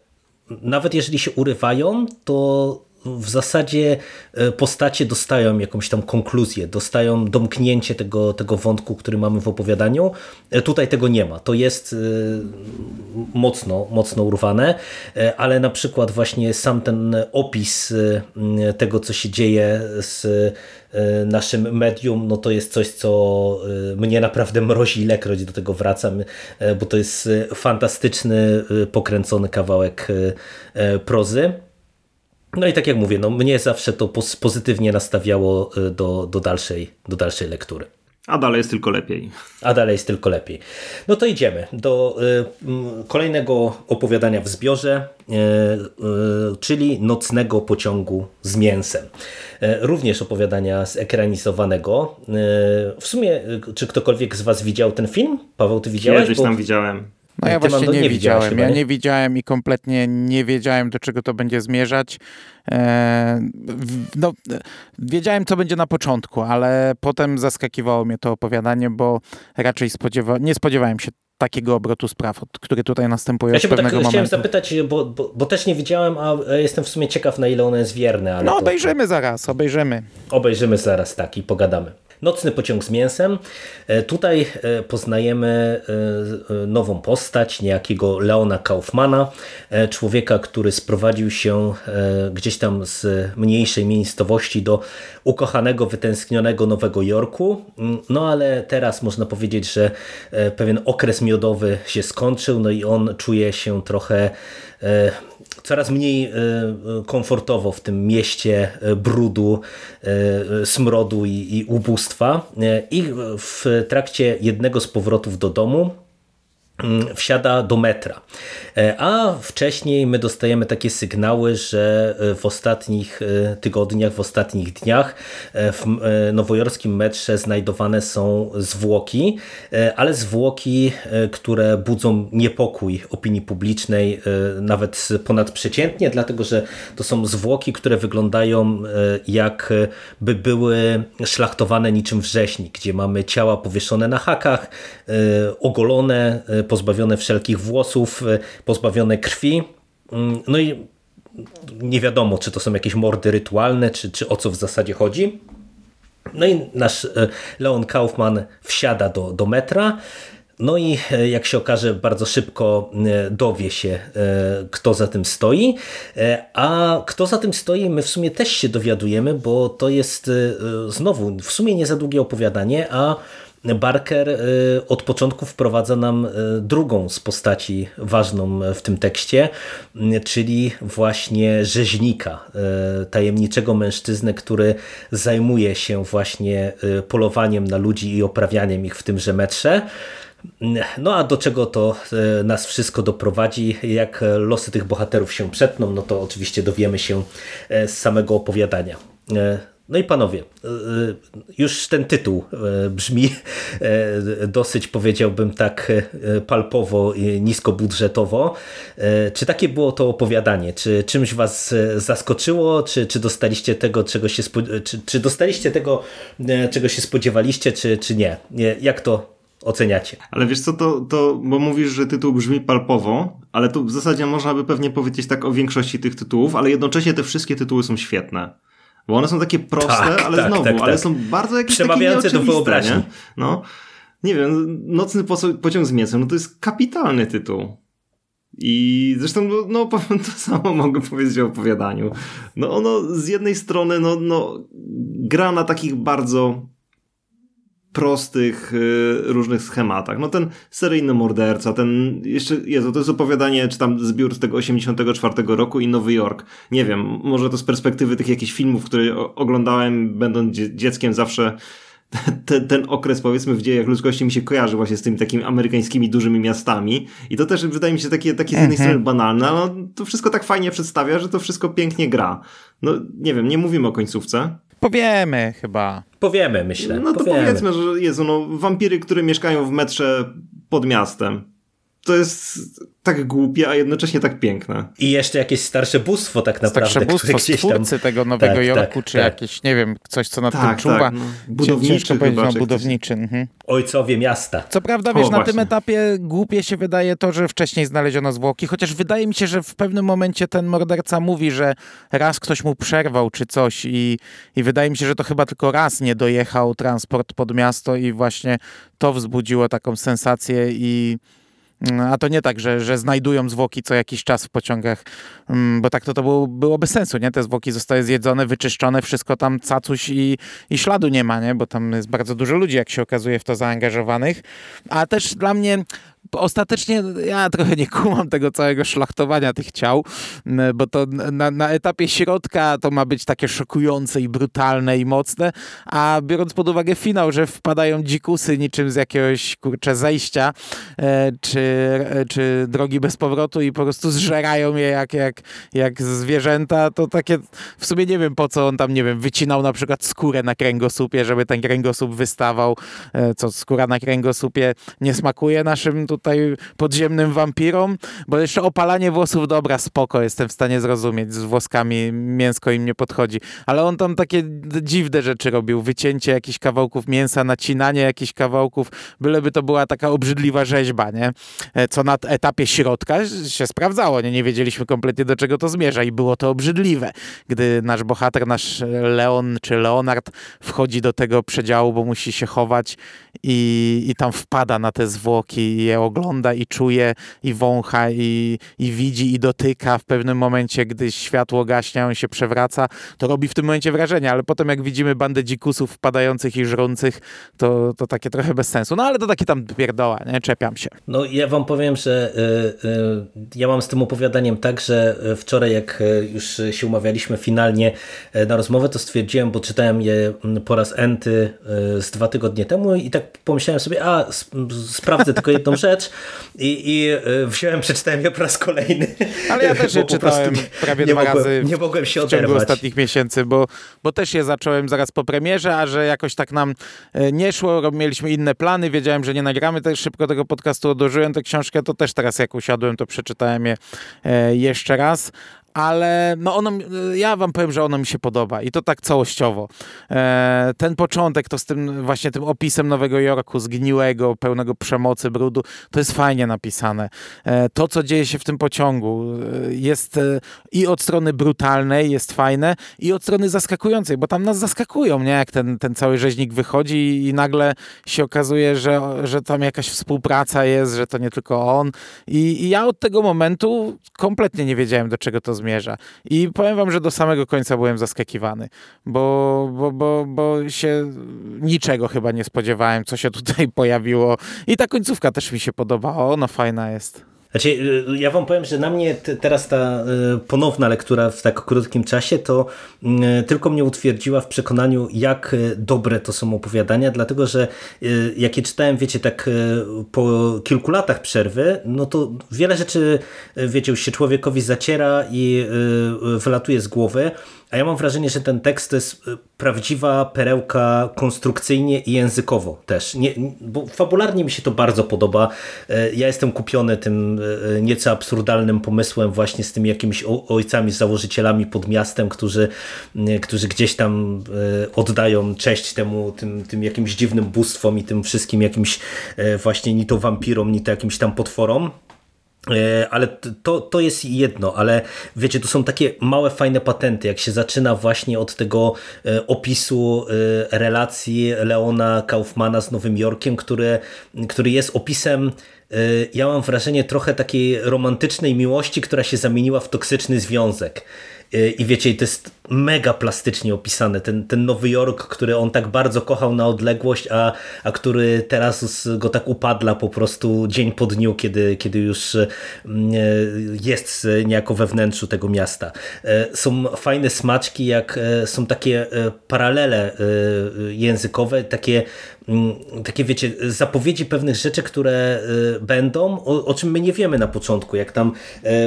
S1: nawet jeżeli się urywają, to w zasadzie e, postacie dostają jakąś tam konkluzję, dostają domknięcie tego, tego wątku, który mamy w opowiadaniu. E, tutaj tego nie ma. To jest e, mocno, mocno urwane, ale na przykład właśnie sam ten opis tego, co się dzieje z naszym medium, no to jest coś, co mnie naprawdę mrozi, ilekroć do tego wracam, bo to jest fantastyczny, pokręcony kawałek prozy. No i tak jak mówię, no mnie zawsze to pozytywnie nastawiało y, do, do, dalszej, do dalszej lektury.
S3: A dalej jest tylko lepiej.
S1: A dalej jest tylko lepiej. No to idziemy do y, kolejnego opowiadania w zbiorze, y, y, czyli Nocnego pociągu z mięsem. Również opowiadania zekranizowanego. Y, w sumie, czy ktokolwiek z Was widział ten film? Paweł, ty widziałeś?
S3: Kiedyś tam widziałem.
S2: No ja właśnie nie, nie widziałem. Chyba, ja nie? widziałem i kompletnie nie wiedziałem, do czego to będzie zmierzać. E, no, wiedziałem, co będzie na początku, ale potem zaskakiwało mnie to opowiadanie, bo raczej spodziewa nie spodziewałem się takiego obrotu spraw, który tutaj następuje
S1: ja się
S2: od pewnego
S1: tak
S2: momentu.
S1: Chciałem zapytać, bo, bo, bo, też nie widziałem, a jestem w sumie ciekaw, na ile ono jest wierne. Ale
S2: no obejrzymy to... zaraz, obejrzymy.
S1: Obejrzymy zaraz, tak, i pogadamy. Nocny pociąg z mięsem. E, tutaj e, poznajemy e, nową postać, niejakiego Leona Kaufmana, człowieka, który sprowadził się gdzieś tam z mniejszej miejscowości do ukochanego, wytęsknionego Nowego Jorku. Mm, no ale teraz można powiedzieć, że pewien okres miodowy się skończył, no i on czuje się trochę coraz mniej e, komfortowo w tym mieście e, brudu, e, smrodu i, i ubóstwa. I w trakcie jednego z powrotów do domu wsiada do metra. E, a wcześniej my dostajemy takie sygnały, że e, w ostatnich e, tygodniach, w ostatnich dniach w nowojorskim metrze znajdowane są zwłoki, ale zwłoki, które budzą niepokój opinii publicznej nawet ponadprzeciętnie, dlatego że to są zwłoki, które wyglądają jakby były szlachtowane niczym wrześni, gdzie mamy ciała powieszone na hakach, ogolone, pozbawione wszelkich włosów, e, pozbawione krwi. Mm, no i nie wiadomo, czy to są jakieś mordy rytualne, czy, czy o co w zasadzie chodzi. No i nasz e, Leon Kaufman wsiada do, do metra. No i e, jak się okaże, bardzo szybko dowie się, kto za tym stoi. A kto za tym stoi, my w sumie też się dowiadujemy, bo to jest znowu w sumie nie za długie opowiadanie, a Barker y, od początku wprowadza nam y, drugą z postaci ważną w tym tekście, y, czyli właśnie rzeźnika, tajemniczego mężczyznę, który zajmuje się właśnie polowaniem na ludzi i oprawianiem ich w tymże metrze. No a do czego to nas wszystko doprowadzi, jak losy tych bohaterów się przetną, no to oczywiście dowiemy się z samego opowiadania. No i panowie, e, e, już ten tytuł e, brzmi dosyć, powiedziałbym tak palpowo, niskobudżetowo. Czy takie było to opowiadanie? Czy czymś was zaskoczyło? Czy, czy dostaliście tego, czego się czy, czy dostaliście tego, czego się spodziewaliście, czy, czy nie? Jak to oceniacie?
S3: Ale wiesz co, to, to bo mówisz, że tytuł brzmi palpowo, ale to w zasadzie można by pewnie powiedzieć tak o większości tych tytułów, ale jednocześnie te wszystkie tytuły są świetne. Bo one są takie proste, tak, ale tak, znowu, tak, ale tak. są bardzo jakieś Przemawiające takie do wyobraźni. Nie? No, nie wiem, Nocny pociąg z mięsem, no to jest kapitalny tytuł. I zresztą, no, no *laughs* powiem to samo mogę powiedzieć o opowiadaniu. No ono z jednej strony, no, no gra na takich bardzo prostych, y, różnych schematach. No ten seryjny morderca, ten jeszcze, Jezu, to jest opowiadanie, czy tam zbiór z tego 84 roku i Nowy Jork. Nie wiem, może to z perspektywy tych jakichś filmów, które oglądałem będąc dzieckiem zawsze *laughs* ten, ten okres powiedzmy w dziejach ludzkości mi się kojarzy właśnie z tymi takimi amerykańskimi dużymi miastami i to też wydaje mi się takie, takie z jednej mhm. strony banalne, ale to wszystko tak fajnie przedstawia, że to wszystko pięknie gra. No nie wiem, nie mówimy o końcówce.
S2: Powiemy chyba.
S1: Powiemy, myślę.
S3: No to
S1: Powiemy.
S3: powiedzmy, że Jezu, no wampiry, które mieszkają w metrze pod miastem to jest tak głupie, a jednocześnie tak piękne.
S1: I jeszcze jakieś starsze bóstwo tak naprawdę.
S2: Starsze bóstwo gdzieś tam... tego Nowego tak, Jorku, tak, czy tak. jakieś, nie wiem, coś, co nad tak, tym czuwa. Tak, no.
S3: Budowniczy
S2: powiedzieć, no, budowniczy. Mhm.
S1: Ojcowie miasta.
S2: Co prawda, wiesz, o, na tym etapie głupie się wydaje to, że wcześniej znaleziono zwłoki, chociaż wydaje mi się, że w pewnym momencie ten morderca mówi, że raz ktoś mu przerwał czy coś i, i wydaje mi się, że to chyba tylko raz nie dojechał transport pod miasto i właśnie to wzbudziło taką sensację i a to nie tak, że, że znajdują zwłoki co jakiś czas w pociągach, mm, bo tak to, to było, byłoby sensu, nie? Te zwłoki zostały zjedzone, wyczyszczone, wszystko tam cacuś i, i śladu nie ma, nie? Bo tam jest bardzo dużo ludzi, jak się okazuje, w to zaangażowanych. A też dla mnie ostatecznie ja trochę nie kumam tego całego szlachtowania tych ciał, bo to na, na, etapie środka to ma być takie szokujące i brutalne i mocne, a biorąc pod uwagę finał, że wpadają dzikusy niczym z jakiegoś kurcze zejścia, e, czy, e, czy drogi bez powrotu i po prostu zżerają je jak, jak, jak zwierzęta, to takie w sumie nie wiem po co on tam, nie wiem, wycinał na przykład skórę na kręgosłupie, żeby ten kręgosłup wystawał, e, co skóra na kręgosłupie nie smakuje naszym tutaj podziemnym wampirom, bo jeszcze opalanie włosów, dobra, spoko, jestem w stanie zrozumieć, z włoskami mięsko im nie podchodzi, ale on tam takie dziwne rzeczy robił, wycięcie jakichś kawałków mięsa, nacinanie jakichś kawałków, byleby to była taka obrzydliwa rzeźba, nie? E, co na etapie środka się sprawdzało, nie? Nie wiedzieliśmy kompletnie do czego to zmierza i było to obrzydliwe, gdy nasz bohater, nasz Leon czy Leonard wchodzi do tego przedziału, bo musi się chować i, i tam wpada na te zwłoki i je ogląda i czuje i wącha i, i widzi i dotyka w pewnym momencie, gdy światło gaśnie, on się przewraca, to robi w tym momencie wrażenie, ale potem jak widzimy bandę dzikusów wpadających i żrących, to, to takie trochę bez sensu. No ale to takie tam pierdoła, nie? Czepiam się.
S1: No ja wam powiem, że y, y, ja mam z tym opowiadaniem tak, że wczoraj jak już się umawialiśmy finalnie na rozmowę, to stwierdziłem, bo czytałem je po raz enty z dwa tygodnie temu i tak pomyślałem sobie, a sprawdzę tylko jedną rzecz *laughs* i, i e, wziąłem, przeczytałem je po raz kolejny.
S2: Ale ja *laughs* też je czytałem nie, prawie nie dwa
S1: mogłem,
S2: razy
S1: nie mogłem się
S2: w ciągu ostatnich miesięcy, bo, bo też je zacząłem zaraz po premierze, a że jakoś tak nam e, nie szło, mieliśmy inne plany, wiedziałem, że nie nagramy też szybko tego podcastu, odłożyłem tę książkę, to też teraz jak usiadłem, to przeczytałem je e, jeszcze raz, ale no ono, ja wam powiem, że ono mi się podoba i to tak całościowo. E, ten początek to z tym właśnie tym opisem Nowego Jorku, zgniłego, pełnego przemocy, brudu, to jest fajnie napisane. E, to, co dzieje się w tym pociągu e, jest e, i od strony brutalnej jest fajne i od strony zaskakującej, bo tam nas zaskakują, nie? Jak ten, ten cały rzeźnik wychodzi i nagle się okazuje, że, że tam jakaś współpraca jest, że to nie tylko on i, i ja od tego momentu kompletnie nie wiedziałem, do czego to zmierza. I powiem wam, że do samego końca byłem zaskakiwany, bo, bo, bo, bo się niczego chyba nie spodziewałem, co się tutaj *laughs* pojawiło. I ta końcówka też mi się podobała, ona fajna jest.
S1: Znaczy, y, ja wam powiem, że na mnie teraz ta y, ponowna lektura w tak krótkim czasie to y, tylko mnie utwierdziła w przekonaniu, jak dobre to są opowiadania, dlatego że jak je czytałem, wiecie, tak po kilku latach przerwy, no to wiele rzeczy, wiecie, już się człowiekowi zaciera i wylatuje z głowy, a ja mam wrażenie, że ten tekst to jest prawdziwa perełka konstrukcyjnie i językowo też. Nie, bo fabularnie mi się to bardzo podoba. Ja jestem kupiony tym e, e, nieco absurdalnym pomysłem właśnie z tymi jakimiś ojcami, założycielami pod miastem, którzy, którzy gdzieś tam oddają cześć temu, tym, tym jakimś dziwnym bóstwom i tym wszystkim jakimś właśnie ni to wampirom, ni to jakimś tam potworom. E, ale to, to jest jedno, ale wiecie, to są takie małe, fajne patenty, jak się zaczyna właśnie od tego e, opisu e, relacji Leona Kaufmana z Nowym Jorkiem, który, który jest opisem ja mam wrażenie trochę takiej romantycznej miłości, która się zamieniła w toksyczny związek. I wiecie, to jest mega plastycznie opisane. Ten, ten Nowy Jork, który on tak bardzo kochał na odległość, a, a który teraz go tak upadla po prostu dzień po dniu, kiedy, kiedy już mm, jest niejako we wnętrzu tego miasta. E, są fajne smaczki, jak e, są takie e, paralele językowe, takie mm, takie wiecie, zapowiedzi pewnych rzeczy, które będą, o, o, czym my nie wiemy na początku, jak tam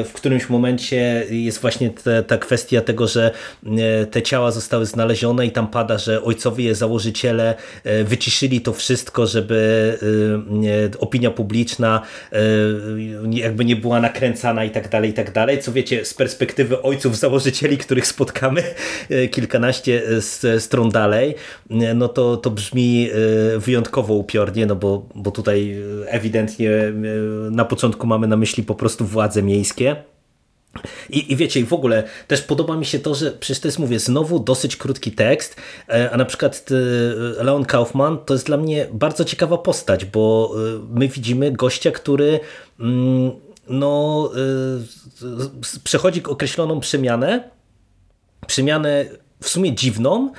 S1: w którymś momencie jest właśnie ta, kwestia tego, że E, te ciała zostały znalezione i tam pada, że ojcowie założyciele e, wyciszyli to wszystko, żeby e, opinia publiczna jakby nie była nakręcana i tak dalej, i tak dalej. Co wiecie, z perspektywy ojców założycieli, których spotkamy kilkanaście stron dalej, no to, to brzmi wyjątkowo upiornie, no bo, bo tutaj ewidentnie na początku mamy na myśli po prostu władze miejskie. I, I wiecie, i w ogóle też podoba mi się to, że przecież to jest, mówię, znowu dosyć krótki tekst, e, a na przykład e, Leon Kaufman to jest dla mnie bardzo ciekawa postać, bo e, my widzimy gościa, który mm, no, przechodzi określoną przemianę, przemianę w sumie dziwną,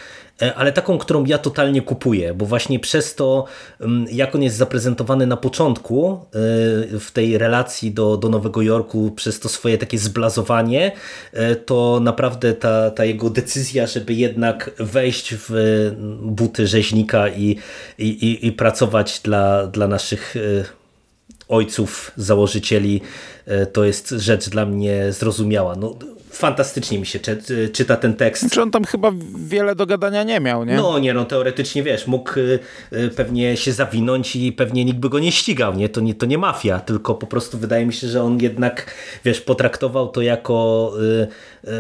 S1: ale taką, którą ja totalnie kupuję, bo właśnie przez to, mm, jak on jest zaprezentowany na początku e, w tej relacji do, do Nowego Jorku, przez to swoje takie zblazowanie, e, to naprawdę ta, ta jego decyzja, żeby jednak wejść w buty rzeźnika i, i, i pracować dla, dla naszych ojców, założycieli, to jest rzecz dla mnie zrozumiała. No, fantastycznie mi się czyta ten tekst.
S2: Czy znaczy on tam chyba wiele do gadania nie miał, nie?
S1: No nie, no teoretycznie wiesz, mógł y, y, pewnie się zawinąć i pewnie nikt by go nie ścigał, nie? To nie, to nie mafia, tylko po prostu wydaje mi się, że on jednak, wiesz, potraktował to jako y,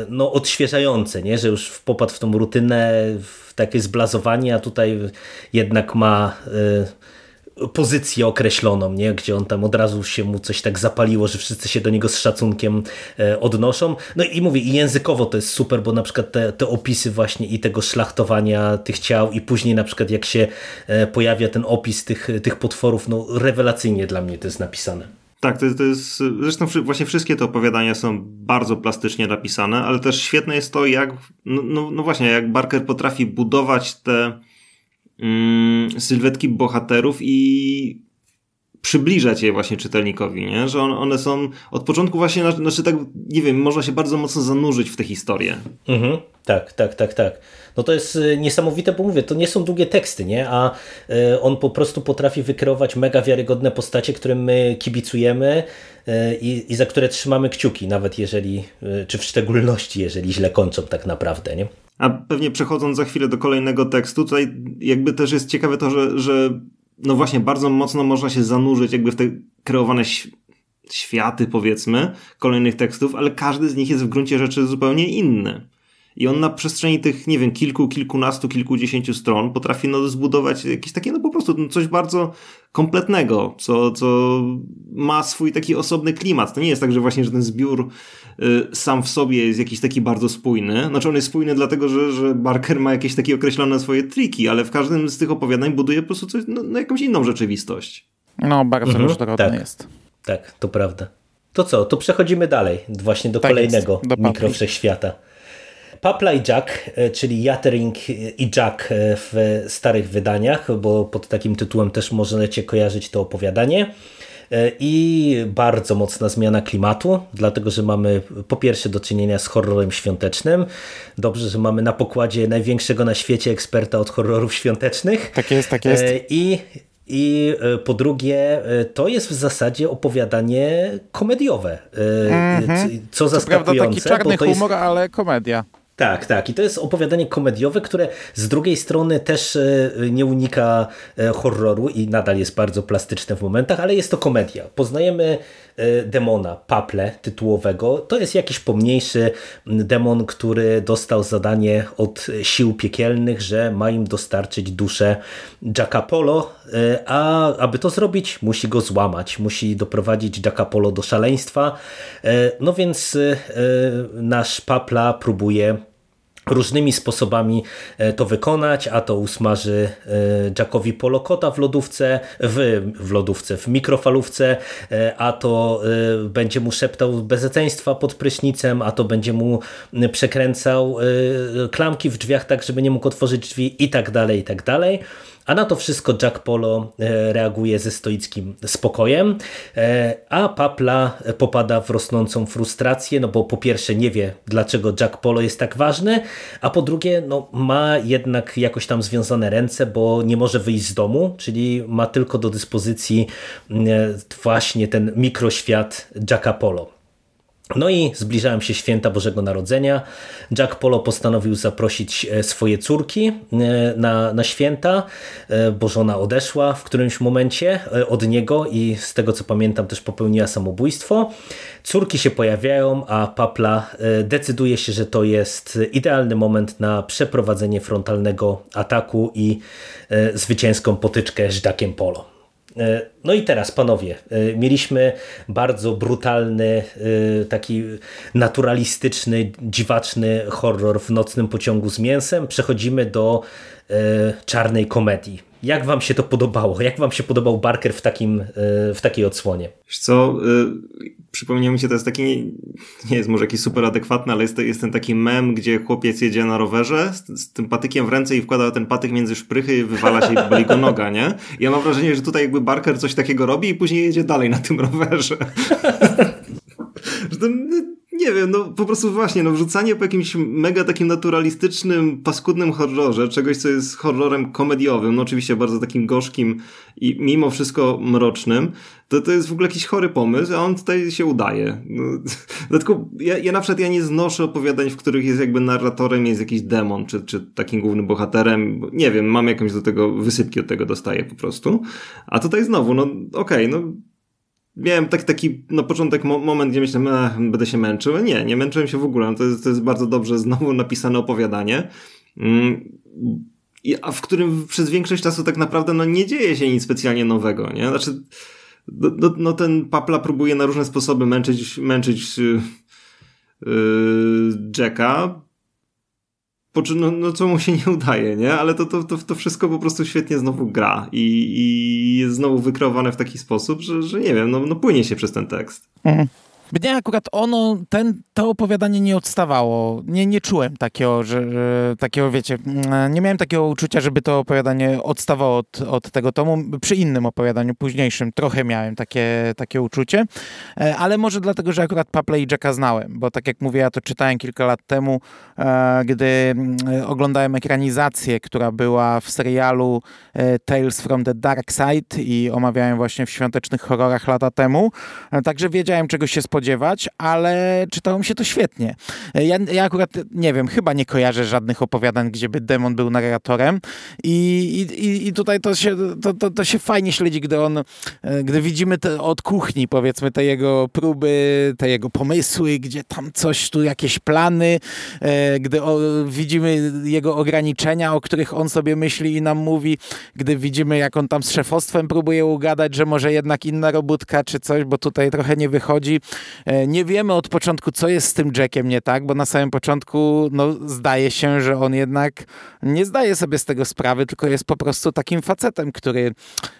S1: no odświeżające, nie? Że już popadł w tą rutynę, w takie zblazowanie, a tutaj jednak ma pozycję określoną, nie? gdzie on tam od razu się mu coś tak zapaliło, że wszyscy się do niego z szacunkiem e, odnoszą. No i mówię, i językowo to jest super, bo na przykład te, te opisy właśnie i tego szlachtowania tych ciał i później na przykład jak się e, pojawia ten opis tych, tych potworów, no rewelacyjnie dla mnie to jest napisane.
S3: Tak, to, to jest, zresztą właśnie wszystkie te opowiadania są bardzo plastycznie napisane, ale też świetne jest to, jak, no, no, no właśnie, jak Barker potrafi budować te mm, sylwetki bohaterów i przybliżać je właśnie czytelnikowi, nie? że on, one są od początku właśnie, znaczy tak, nie wiem, można się bardzo mocno zanurzyć w tę historię.
S1: Mhm, tak, tak, tak, tak. No to jest y, niesamowite, bo mówię, to nie są długie teksty, nie? A y, on po prostu potrafi wykreować mega wiarygodne postacie, którym my kibicujemy y, i, i za które trzymamy kciuki, nawet jeżeli, czy w szczególności, jeżeli źle kończą tak naprawdę, nie?
S3: A pewnie przechodząc za chwilę do kolejnego tekstu, tutaj jakby też jest ciekawe to, że, że no właśnie bardzo mocno można się zanurzyć jakby w te kreowane światy powiedzmy kolejnych tekstów, ale każdy z nich jest w gruncie rzeczy zupełnie inny. I on na przestrzeni tych, nie wiem, kilku, kilkunastu, kilkudziesięciu stron potrafi no, zbudować jakieś takie, no po prostu no, coś bardzo kompletnego, co, co ma swój taki osobny klimat. To nie jest tak, że właśnie, że ten zbiór y, sam w sobie jest jakiś taki bardzo spójny. Znaczy on jest spójny dlatego, że, że Barker ma jakieś takie określone swoje triki, ale w każdym z tych opowiadań buduje po prostu coś, no, no jakąś inną rzeczywistość.
S2: No, bardzo mhm, różnorodny tak, jest.
S1: Tak, to prawda. To co, to przechodzimy dalej, właśnie do tak kolejnego mikrowszechświata. Papla i Jack, e, czyli Yattering i Jack e, w starych wydaniach, bo pod takim tytułem też możecie kojarzyć to opowiadanie. E, I bardzo mocna zmiana klimatu, dlatego że mamy po pierwsze do czynienia z horrorem świątecznym. Dobrze, że mamy na pokładzie największego na świecie eksperta od horrorów świątecznych.
S2: Tak jest, tak jest.
S1: I i po drugie, to jest w zasadzie opowiadanie komediowe.
S2: Mm -hmm. Co zaskakujące. Co prawda taki czarny humor, jest... ale komedia.
S1: Tak, tak. I to jest opowiadanie komediowe, które z drugiej strony też e, nie unika e, horroru i nadal jest bardzo plastyczne w momentach, ale jest to komedia. Poznajemy demona, Paple tytułowego. To jest jakiś pomniejszy demon, który dostał zadanie od sił piekielnych, że ma im dostarczyć duszę Jacka Polo, a aby to zrobić, musi go złamać, musi doprowadzić Jacka Polo do szaleństwa. No więc nasz Papla próbuje różnymi sposobami e, to wykonać, a to usmaży e, Jackowi polokota w lodówce, w, w lodówce, w mikrofalówce, e, a to będzie mu szeptał bezeceństwa pod prysznicem, a to będzie mu przekręcał klamki w drzwiach tak, żeby nie mógł otworzyć drzwi i tak dalej, i tak dalej. A na to wszystko Jack Polo e, reaguje ze stoickim spokojem, e, a Papla popada w rosnącą frustrację, no bo po pierwsze nie wie, dlaczego Jack Polo jest tak ważny, a po drugie no, ma jednak jakoś tam związane ręce, bo nie może wyjść z domu, czyli ma tylko do dyspozycji e, właśnie ten mikroświat Jacka Polo. No i zbliżałem się święta Bożego Narodzenia. Jack Polo postanowił zaprosić e, swoje córki e, na, na święta, e, bo żona odeszła w którymś momencie od niego i z tego co pamiętam też popełniła samobójstwo. Córki się pojawiają, a Papla decyduje się, że to jest idealny moment na przeprowadzenie frontalnego ataku i zwycięską potyczkę z Jackiem Polo. E, no i teraz, panowie, e, mieliśmy bardzo brutalny, e, taki naturalistyczny, dziwaczny horror w nocnym pociągu z mięsem. Przechodzimy do czarnej komedii. Jak wam się to podobało? Jak wam się podobał Barker w, takim, w takiej odsłonie?
S3: Wiesz co, przypomniał mi się, to jest taki, nie jest może jakiś super adekwatny, ale jest, jest ten taki mem, gdzie chłopiec jedzie na rowerze z, z, tym patykiem w ręce i wkłada ten patyk między szprychy i wywala się i go noga, nie? I ja mam wrażenie, że tutaj jakby Barker coś takiego robi i później jedzie dalej na tym rowerze. *laughs* że nie wiem, no po prostu właśnie, no wrzucanie po jakimś mega takim naturalistycznym, paskudnym horrorze, czegoś, co jest horrorem komediowym, no oczywiście bardzo takim gorzkim i mimo wszystko mrocznym, to to jest w ogóle jakiś chory pomysł, a on tutaj się udaje. No, *laughs* dlatego ja, ja na przykład ja nie znoszę opowiadań, w których jest jakby narratorem jest jakiś demon, czy, czy takim głównym bohaterem, nie wiem, mam jakąś do tego, wysypki od tego dostaję po prostu. A tutaj znowu, no okej, okay, no miałem taki, taki na początek mo moment, gdzie myślałem, będę się męczył. Nie, nie męczyłem się w ogóle. No to, jest, to jest bardzo dobrze znowu napisane opowiadanie. Mm, a w którym przez większość czasu tak naprawdę no, nie dzieje się nic specjalnie nowego, nie? Znaczy, no, no, no ten Papla próbuje na różne sposoby męczyć, męczyć yy, Jacka, no, no co mu się nie udaje, nie? Ale to, to, to, to wszystko po prostu świetnie znowu gra i, i jest znowu wykreowane w taki sposób, że, że nie wiem, no, no płynie się przez ten tekst. Mhm.
S2: Mnie akurat ono, ten, to opowiadanie nie odstawało. Nie, nie czułem takiego, że, że, takiego, wiecie, nie miałem takiego uczucia, żeby to opowiadanie odstawało od, od tego tomu. Przy innym opowiadaniu, późniejszym, trochę miałem takie, takie uczucie, e, ale może dlatego, że akurat Paple i Jacka znałem, bo tak jak mówię, ja to czytałem kilka lat temu, e, gdy oglądałem ekranizację, która była w serialu e, Tales from the Dark Side i omawiałem właśnie w świątecznych horrorach lata temu, także wiedziałem, czego się spodziewać spodziewać, ale czytało mi się to świetnie. Ja, ja akurat, nie wiem, chyba nie kojarzę żadnych opowiadań, gdzie by demon był narratorem i, i, i tutaj to się, to, to, to się fajnie śledzi, gdy on, e, gdy widzimy te, od kuchni, powiedzmy, te jego próby, te jego pomysły, gdzie tam coś, tu jakieś plany, e, gdy o, widzimy jego ograniczenia, o których on sobie myśli i nam mówi, gdy widzimy, jak on tam z szefostwem próbuje ugadać, że może jednak inna robótka czy coś, bo tutaj trochę nie wychodzi. E, nie wiemy od początku, co jest z tym Jackiem nie tak, bo na samym początku no, zdaje się, że on jednak nie zdaje sobie z tego sprawy, tylko jest po prostu takim facetem, który,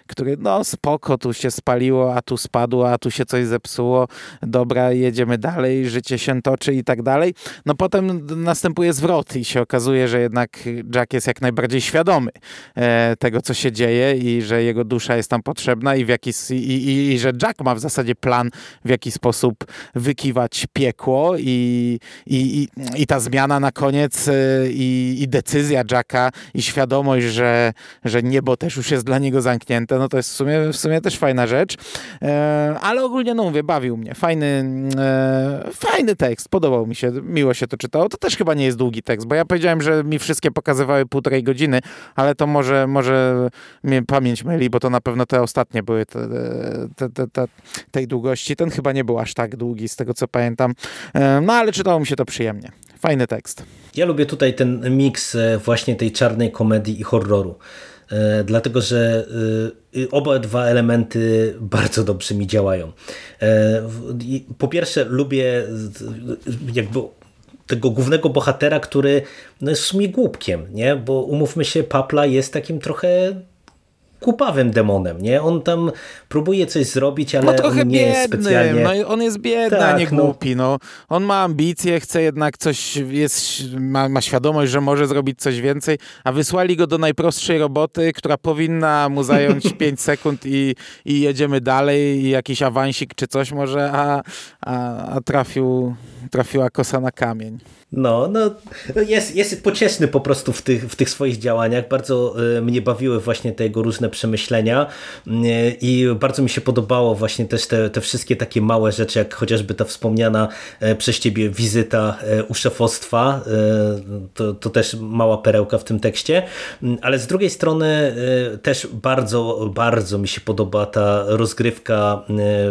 S2: który no spoko, tu się spaliło, a tu spadło, a tu się coś zepsuło, dobra, jedziemy dalej, życie się toczy i tak dalej. No potem następuje zwrot i się okazuje, że jednak Jack jest jak najbardziej świadomy e, tego, co się dzieje i że jego dusza jest tam potrzebna i, w jaki, i, i, i że Jack ma w zasadzie plan, w jaki sposób sposób wykiwać piekło i, i, i, i ta zmiana na koniec i, i decyzja Jacka i świadomość, że, że niebo też już jest dla niego zamknięte, no to jest w sumie, w sumie też fajna rzecz. Ale ogólnie, no mówię, bawił mnie. Fajny, fajny tekst, podobał mi się, miło się to czytało. To też chyba nie jest długi tekst, bo ja powiedziałem, że mi wszystkie pokazywały półtorej godziny, ale to może, może mnie pamięć myli, bo to na pewno te ostatnie były te, te, te, tej długości. Ten chyba nie był aż tak długi, z tego co pamiętam. No ale czytało mi się to przyjemnie. Fajny tekst.
S1: Ja lubię tutaj ten miks e, właśnie tej czarnej komedii i horroru. E, dlatego, że e, oba dwa elementy bardzo dobrze mi działają. Po pierwsze, lubię jakby tego głównego bohatera, który no jest w sumie głupkiem, nie? bo umówmy się, Papla jest takim trochę kupawym demonem, nie? On tam próbuje coś zrobić, ale
S2: no trochę
S1: on nie
S2: biedny,
S1: jest specjalnie...
S2: No, on jest biedny, tak, a nie no. głupi. No. On ma ambicje, chce jednak coś, jest, ma, ma świadomość, że może zrobić coś więcej, a wysłali go do najprostszej roboty, która powinna mu zająć *laughs* 5 sekund i, i jedziemy dalej i jakiś awansik czy coś może, a, a, a trafił, trafiła kosa na kamień.
S1: No, no jest, jest pocieszny po prostu w tych, w tych swoich działaniach. Bardzo y, mnie bawiły właśnie te jego różne przemyślenia y, i bardzo mi się podobało właśnie też te, te wszystkie takie małe rzeczy, jak chociażby ta wspomniana y, przez ciebie wizyta u szefostwa. To, to też mała perełka w tym tekście. Ale z drugiej strony też bardzo, bardzo mi się podoba ta rozgrywka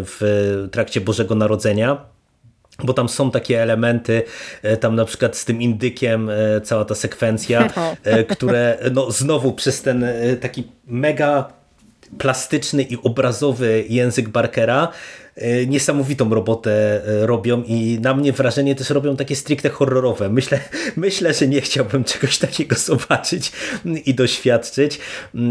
S1: w trakcie Bożego Narodzenia bo tam są takie elementy, e, tam na przykład z tym indykiem e, cała ta sekwencja, *laughs* e, które no znowu przez ten taki mega plastyczny i obrazowy język Barkera niesamowitą robotę e, robią i na mnie wrażenie też robią takie stricte horrorowe. Myślę, *laughs* myślę że nie chciałbym czegoś takiego *laughs* zobaczyć i doświadczyć.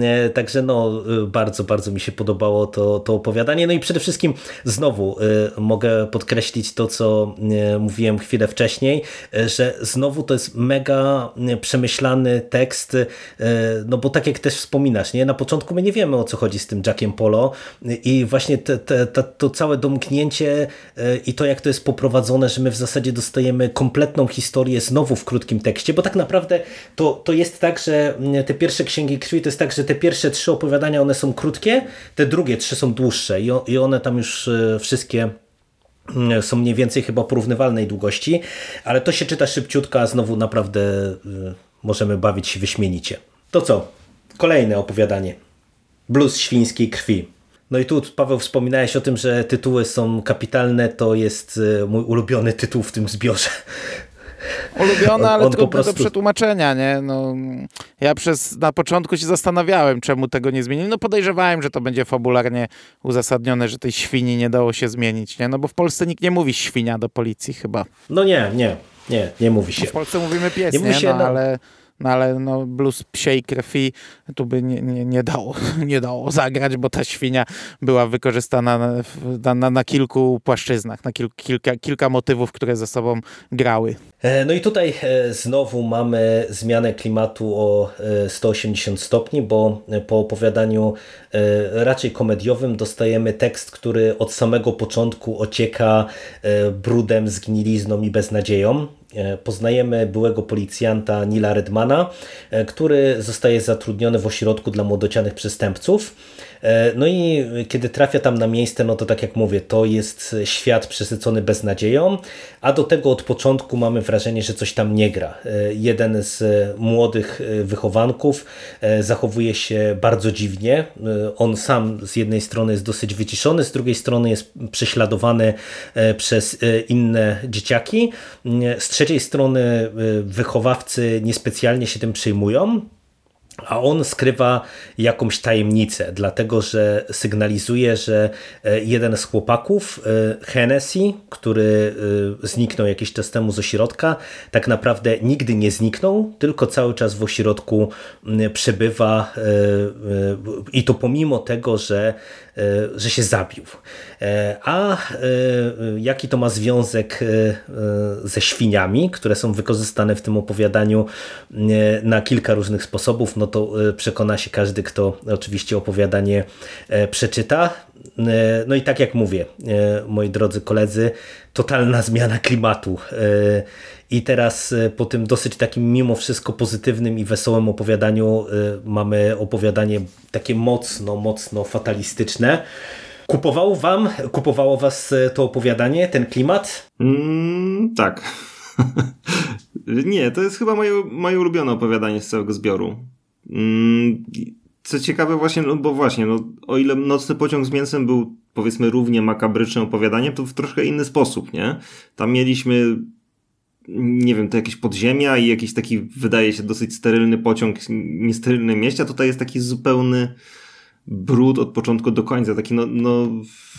S1: E, także no, bardzo, bardzo mi się podobało to, to opowiadanie. No i przede wszystkim znowu mogę podkreślić to, co mówiłem chwilę wcześniej, że znowu to jest mega przemyślany tekst, no bo tak jak też wspominasz, nie? na początku my nie wiemy o co chodzi z tym Jackiem Polo i właśnie te, te, te, to całe całe domknięcie e, i to, jak to jest poprowadzone, że my w zasadzie dostajemy kompletną historię znowu w krótkim tekście, bo tak naprawdę to, to jest tak, że mm, te pierwsze Księgi Krwi to jest tak, że te pierwsze trzy opowiadania, one są krótkie, te drugie trzy są dłuższe i one tam już e, wszystkie mm, są mniej więcej chyba porównywalnej długości, ale to się czyta szybciutko, a znowu naprawdę e, możemy bawić się wyśmienicie. To co? Kolejne opowiadanie. Blues świńskiej krwi. No i tu Paweł wspominałeś o tym, że tytuły są kapitalne, to jest e, mój ulubiony tytuł w tym zbiorze.
S2: Ulubiony, ale trudny prostu... do przetłumaczenia, nie? No, ja przez, na początku się zastanawiałem, czemu tego nie zmienili. No podejrzewałem, że to będzie fabularnie uzasadnione, że tej świni nie dało się zmienić, nie? No bo w Polsce nikt nie mówi świnia do policji chyba.
S1: No nie, nie, nie, nie mówi się. No
S2: w Polsce mówimy pies, nie? nie? Się, no, no, ale no ale no, blues psiej krwi tu by nie, nie, nie, dało, *laughs* nie dało zagrać, bo ta świnia była wykorzystana na, na, na kilku płaszczyznach, na kil, kilka, kilka motywów, które ze sobą grały.
S1: E, no i tutaj e, znowu mamy zmianę klimatu o 180 e, stopni, bo po opowiadaniu raczej komediowym dostajemy tekst, który od samego początku ocieka brudem, zgnilizną i beznadzieją. E, poznajemy byłego policjanta Nila Redmana, e, który zostaje zatrudniony w ośrodku dla młodocianych przestępców. E, no i kiedy trafia tam na miejsce, no to tak jak mówię, to jest świat przesycony beznadzieją, a do tego od początku mamy wrażenie, że coś tam nie gra. E, jeden z młodych e, wychowanków zachowuje się bardzo dziwnie. On sam z jednej strony jest dosyć wyciszony, z drugiej strony jest prześladowany przez inne dzieciaki. Z trzeciej strony wychowawcy niespecjalnie się tym przejmują a on skrywa jakąś tajemnicę, dlatego że sygnalizuje, że e, jeden z chłopaków, e, Hennessy, który e, zniknął jakiś czas temu z ośrodka, tak naprawdę nigdy nie zniknął, tylko cały czas w ośrodku przebywa i to pomimo tego, że że się zabił. E, a e, jaki to ma związek ze świniami, które są wykorzystane w tym opowiadaniu na kilka różnych sposobów, no to e, przekona się każdy, kto oczywiście opowiadanie e, przeczyta. No i tak jak mówię, moi drodzy koledzy, totalna zmiana klimatu. I teraz po tym dosyć takim mimo wszystko pozytywnym i wesołym opowiadaniu mamy opowiadanie takie mocno, mocno fatalistyczne. Kupowało wam, kupowało was to opowiadanie, ten klimat?
S3: Mm, tak. *laughs* Nie, to jest chyba moje, moje ulubione opowiadanie z całego zbioru. Mm, co ciekawe właśnie, no bo właśnie, no, o ile Nocny Pociąg z Mięsem był powiedzmy równie makabrycznym opowiadaniem, to w troszkę inny sposób, nie? Tam mieliśmy nie wiem, to jakieś podziemia i jakiś taki, wydaje się, dosyć sterylny pociąg w niesterylnym mieście, a tutaj jest taki zupełny brud od początku do końca, taki no, no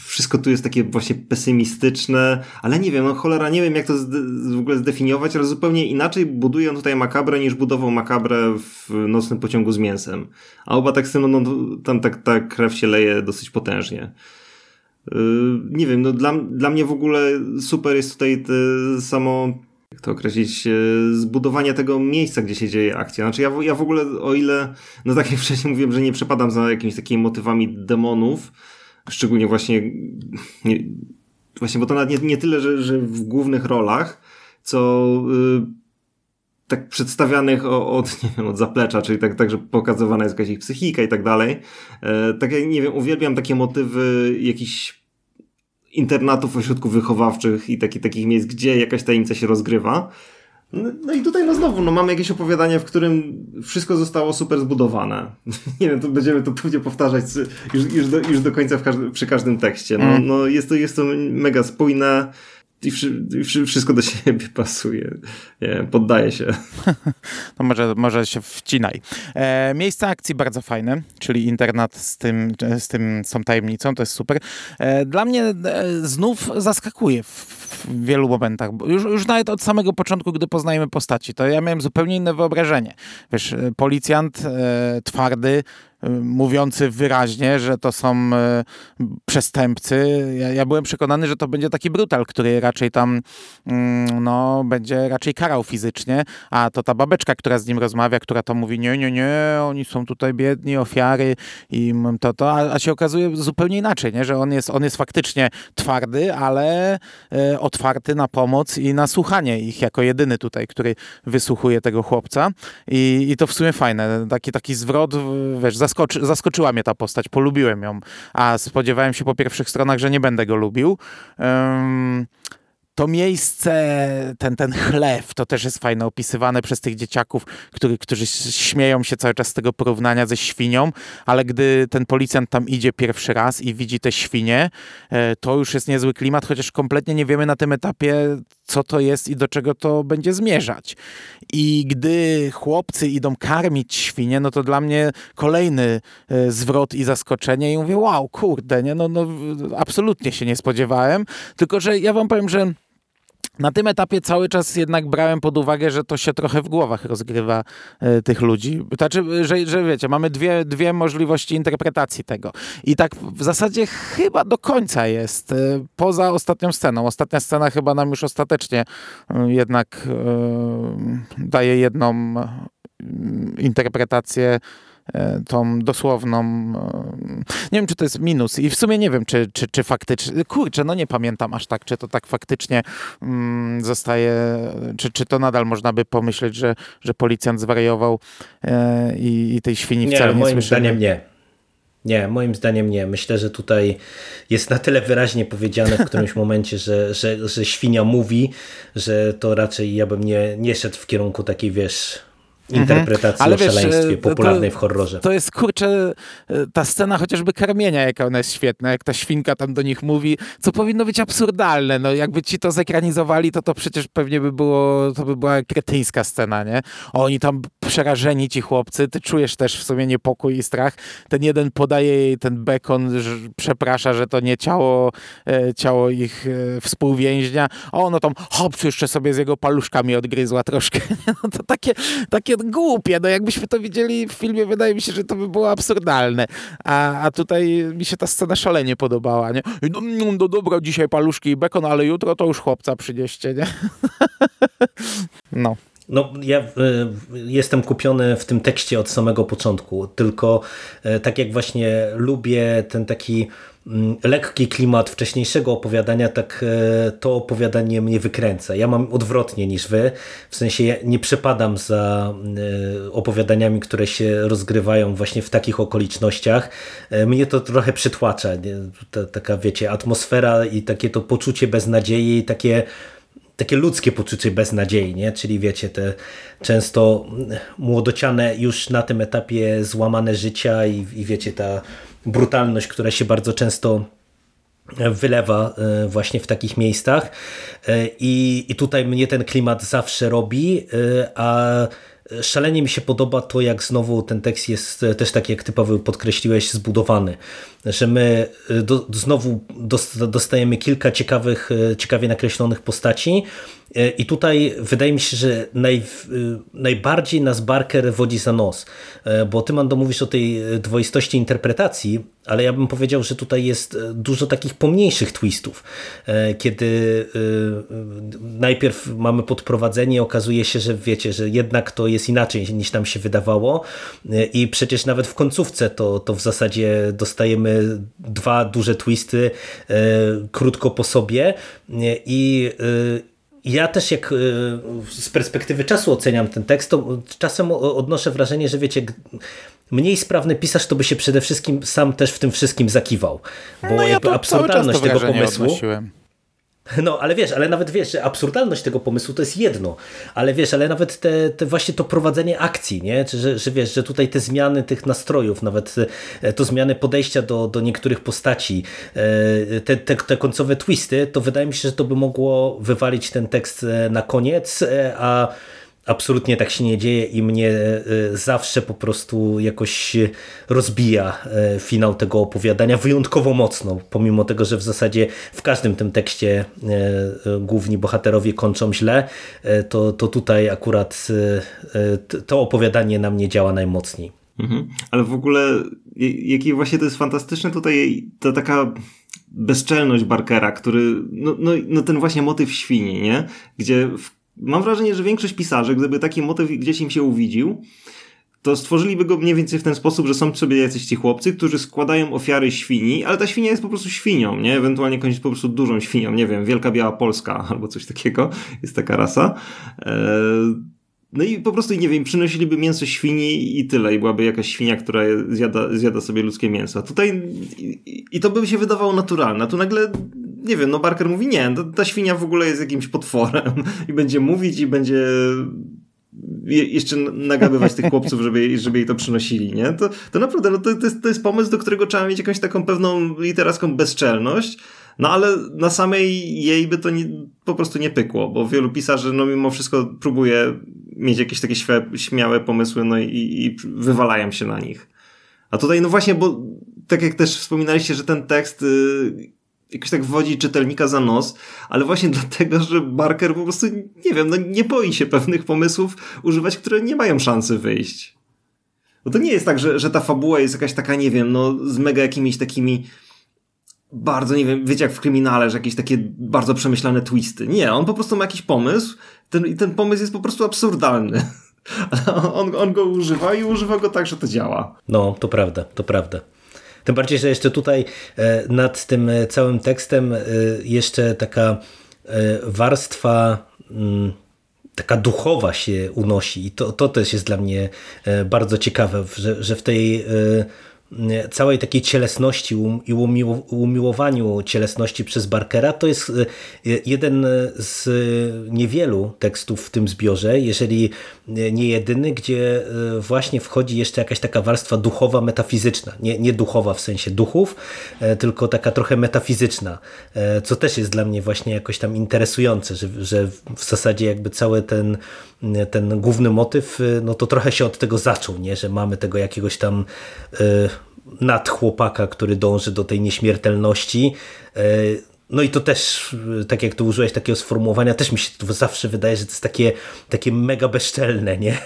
S3: wszystko tu jest takie właśnie pesymistyczne, ale nie wiem, no cholera, nie wiem jak to w ogóle zdefiniować, ale zupełnie inaczej buduje on tutaj makabrę niż budował makabrę w Nocnym Pociągu z Mięsem. A oba tak no, no tam tak ta krew się leje dosyć potężnie. Yy, nie wiem, no dla, dla mnie w ogóle super jest tutaj samo jak to określić, zbudowanie tego miejsca, gdzie się dzieje akcja. Znaczy ja, ja w ogóle, o ile, no tak jak *laughs* wcześniej mówiłem, że nie przepadam za jakimiś takimi motywami demonów, szczególnie właśnie, nie, właśnie, bo to nawet nie, nie tyle, że, że w głównych rolach, co y, tak przedstawianych od, *laughs* nie wiem, od zaplecza, czyli tak, tak, że pokazywana jest jakaś ich psychika i tak dalej. E, tak jak, nie wiem, uwielbiam takie motywy jakichś internatów, ośrodków wychowawczych i taki, takich miejsc, gdzie jakaś tajemnica się rozgrywa. No, no, i tutaj no znowu, no mamy jakieś opowiadanie, w którym wszystko zostało super zbudowane. *laughs* Nie wiem, to będziemy to pewnie powtarzać już, już, do, już do końca każdy, przy każdym tekście. No, mm. no jest, to, jest to mega spójne i, wszy, i wszystko do siebie *laughs* pasuje. Nie, poddaje się. *laughs*
S2: No może, może się wcinaj. E, miejsce akcji bardzo fajne, czyli internat z tym, z tym, z tą tajemnicą, to jest super. E, dla mnie e, znów zaskakuje w, w wielu momentach. Już, już nawet od samego początku, gdy poznajemy postaci, to ja miałem zupełnie inne wyobrażenie. Wiesz, e, policjant e, twardy, mówiący wyraźnie, że to są e, przestępcy. Ja, ja, byłem przekonany, że to będzie taki brutal, który raczej tam mm, no, będzie raczej karał fizycznie, a to ta babeczka, która z nim rozmawia, która to mówi, nie, nie, nie, oni są tutaj biedni, ofiary i to, to, a, a się okazuje zupełnie inaczej, nie? że on jest, on jest faktycznie twardy, ale e, otwarty na pomoc i na słuchanie ich jako jedyny tutaj, który wysłuchuje tego chłopca i, i to w sumie fajne, taki, taki zwrot, wiesz, zaskoczy, zaskoczyła mnie ta postać, polubiłem ją, a spodziewałem się po pierwszych stronach, że nie będę go lubił. Um, to miejsce, ten, ten chlew, to też jest fajne, opisywane przez tych dzieciaków, który, którzy śmieją się cały czas z tego porównania ze świnią, ale gdy ten policjant tam idzie pierwszy raz i widzi te świnie, e, to już jest niezły klimat, chociaż kompletnie nie wiemy na tym etapie, co to jest i do czego to będzie zmierzać. I gdy chłopcy idą karmić świnie, no to dla mnie kolejny e, zwrot i zaskoczenie i mówię, wow, kurde, nie? No, no absolutnie się nie spodziewałem, tylko że ja wam powiem, że na tym etapie cały czas jednak brałem pod uwagę, że to się trochę w głowach rozgrywa e, tych ludzi. Znaczy, że, że wiecie, mamy dwie, dwie możliwości interpretacji tego. I tak w zasadzie chyba do końca jest, e, poza ostatnią sceną. Ostatnia scena chyba nam już ostatecznie e, jednak daje jedną interpretację E, tą dosłowną. E, nie wiem, czy to jest minus i w sumie nie wiem, czy, czy, czy faktycznie. Kurczę, no nie pamiętam aż tak, czy to tak faktycznie mm, zostaje, czy, czy to nadal można by pomyśleć, że, że policjant zwariował e, i, i tej świni
S1: nie,
S2: wcale nie
S1: moim
S2: słyszy.
S1: zdaniem nie. Nie, moim zdaniem nie. Myślę, że tutaj jest na tyle wyraźnie powiedziane w którymś *laughs* momencie, że, że, że świnia mówi, że to raczej ja bym nie, nie szedł w kierunku takiej, wiesz. Interpretacji Ale o wiesz, szaleństwie popularnej
S2: to,
S1: w horrorze.
S2: To jest kurczę, e, ta scena chociażby karmienia, jaka ona jest świetna, jak ta świnka tam do nich mówi, co powinno być absurdalne. No jakby ci to zekranizowali, to to przecież pewnie by było, to by była kretyńska scena, nie? Oni tam przerażeni ci chłopcy, ty czujesz też w sumie niepokój i strach. Ten jeden podaje jej ten bekon, że przeprasza, że to nie ciało, e, ciało ich e, współwięźnia. O, no tam hopcu jeszcze sobie z jego paluszkami odgryzła troszkę. *laughs* No to takie, takie głupie. No jakbyśmy to widzieli w filmie, wydaje mi się, że to by było absurdalne. A, a tutaj mi się ta scena szalenie podobała, nie? No, no, no dobra, dzisiaj paluszki i bekon, ale jutro to już chłopca przynieście, nie? *laughs* no.
S1: No, ja y, jestem kupiony w tym tekście od samego początku, tylko y, tak jak właśnie lubię ten taki lekki klimat wcześniejszego opowiadania, tak y, to opowiadanie mnie wykręca. Ja mam odwrotnie niż wy, w sensie ja nie przepadam za opowiadaniami, które się rozgrywają właśnie w takich okolicznościach. Mnie to trochę przytłacza, ta, taka wiecie, atmosfera i takie to poczucie beznadziei, takie takie ludzkie poczucie beznadziei, nie? czyli wiecie, te często młodociane już na tym etapie złamane życia i, i wiecie, ta brutalność, która się bardzo często wylewa e, właśnie w takich miejscach. E, i, i tutaj mnie ten klimat zawsze robi, e, a szalenie mi się podoba to, jak znowu ten tekst jest też tak, jak ty Paweł podkreśliłeś, zbudowany że my do, znowu dostajemy kilka ciekawych, ciekawie nakreślonych postaci i tutaj wydaje mi się, że naj, najbardziej nas Barker wodzi za nos, bo ty Mando mówisz o tej dwoistości interpretacji, ale ja bym powiedział, że tutaj jest dużo takich pomniejszych twistów, kiedy najpierw mamy podprowadzenie, okazuje się, że wiecie, że jednak to jest inaczej niż nam się wydawało i przecież nawet w końcówce to, to w zasadzie dostajemy dwa duże twisty e, krótko po sobie i e, ja też jak e, z perspektywy czasu oceniam ten tekst, to czasem odnoszę wrażenie, że wiecie, mniej sprawny pisarz to by się przede wszystkim sam też w tym wszystkim zakiwał. Bo
S2: no ja
S1: absurdalność tego pomysłu.
S2: Odnosiłem.
S1: No, ale wiesz, ale nawet wiesz, że absurdalność tego pomysłu to jest jedno, ale wiesz, ale nawet te, te właśnie to prowadzenie akcji, nie? Czy, że, że wiesz, że tutaj te zmiany tych nastrojów, nawet e, to zmiany podejścia do, do niektórych postaci, e, te, te, te końcowe twisty, to wydaje mi się, że to by mogło wywalić ten tekst e, na koniec, a absolutnie tak się nie dzieje i mnie e, zawsze po prostu jakoś rozbija e, finał tego opowiadania wyjątkowo mocno, pomimo tego, że w zasadzie w każdym tym tekście e, główni bohaterowie kończą źle, to, to tutaj akurat to opowiadanie na mnie działa najmocniej.
S3: Mhm. Ale w ogóle, jaki właśnie to jest fantastyczne tutaj, ta taka bezczelność Barkera, który, no, no, no ten właśnie motyw świni, nie? Gdzie w mam wrażenie, że większość pisarzy, gdyby taki motyw gdzieś im się uwidził, to stworzyliby go mniej więcej w ten sposób, że są sobie jacyś ci chłopcy, którzy składają ofiary świni, ale ta świnia jest po prostu świnią, nie? Ewentualnie kończyć po prostu dużą świnią, nie wiem, Wielka Biała Polska *laughs* albo coś takiego, jest taka rasa. Eee, no i po prostu, nie wiem, przynosiliby mięso świni i tyle, i byłaby jakaś świnia, która zjada, zjada sobie ludzkie mięso. Tutaj i, i to by się wydawało naturalne, a tu nagle nie wiem, no Barker mówi nie, ta, ta świnia w ogóle jest jakimś potworem *laughs* i będzie mówić i będzie jeszcze nagabywać tych chłopców, żeby, żeby jej to przynosili, nie? To, to naprawdę, no to, to, jest, to jest pomysł, do którego trzeba mieć jakąś taką pewną literacką bezczelność, no ale na samej jej by to nie, po prostu nie pykło, bo wielu pisarzy, no mimo wszystko próbuje mieć jakieś takie śmiałe pomysły, no i, i wywalają się na nich. A tutaj, no właśnie, bo tak jak też wspominaliście, że ten tekst y, jakoś tak wodzi czytelnika za nos, ale właśnie *laughs* dlatego, że Barker po prostu, nie wiem, no nie boi się pewnych pomysłów używać, które nie mają szansy wyjść. Bo to nie jest tak, że, że ta fabuła jest jakaś taka, nie wiem, no z mega jakimiś takimi bardzo, nie wiem, wiecie jak w kryminale, że jakieś takie bardzo przemyślane twisty. Nie, on po prostu ma jakiś pomysł ten, i ten pomysł jest po prostu absurdalny. *laughs* on, on go używa i używa go tak, że to działa.
S1: No, to prawda, to prawda. Tym bardziej, że jeszcze tutaj e, nad tym e, całym tekstem e, jeszcze taka warstwa mm, taka duchowa się unosi. I to, to też jest dla mnie bardzo ciekawe, że, że w tej całej takiej cielesności i umiłowaniu cielesności przez Barkera, to jest e, jeden z niewielu tekstów w tym zbiorze, jeżeli nie jedyny, gdzie e, właśnie wchodzi jeszcze jakaś taka warstwa duchowa, metafizyczna. Nie, nie duchowa w sensie duchów, e, tylko taka trochę metafizyczna, co też jest dla mnie właśnie jakoś tam interesujące, że, że w zasadzie jakby cały ten, ten główny motyw, no to trochę się od tego zaczął, nie? że mamy tego jakiegoś tam nad chłopaka, który dąży do tej nieśmiertelności. No i to też, tak jak tu użyłeś takiego sformułowania, też mi się to zawsze wydaje, że to jest takie, takie mega bezczelne, nie?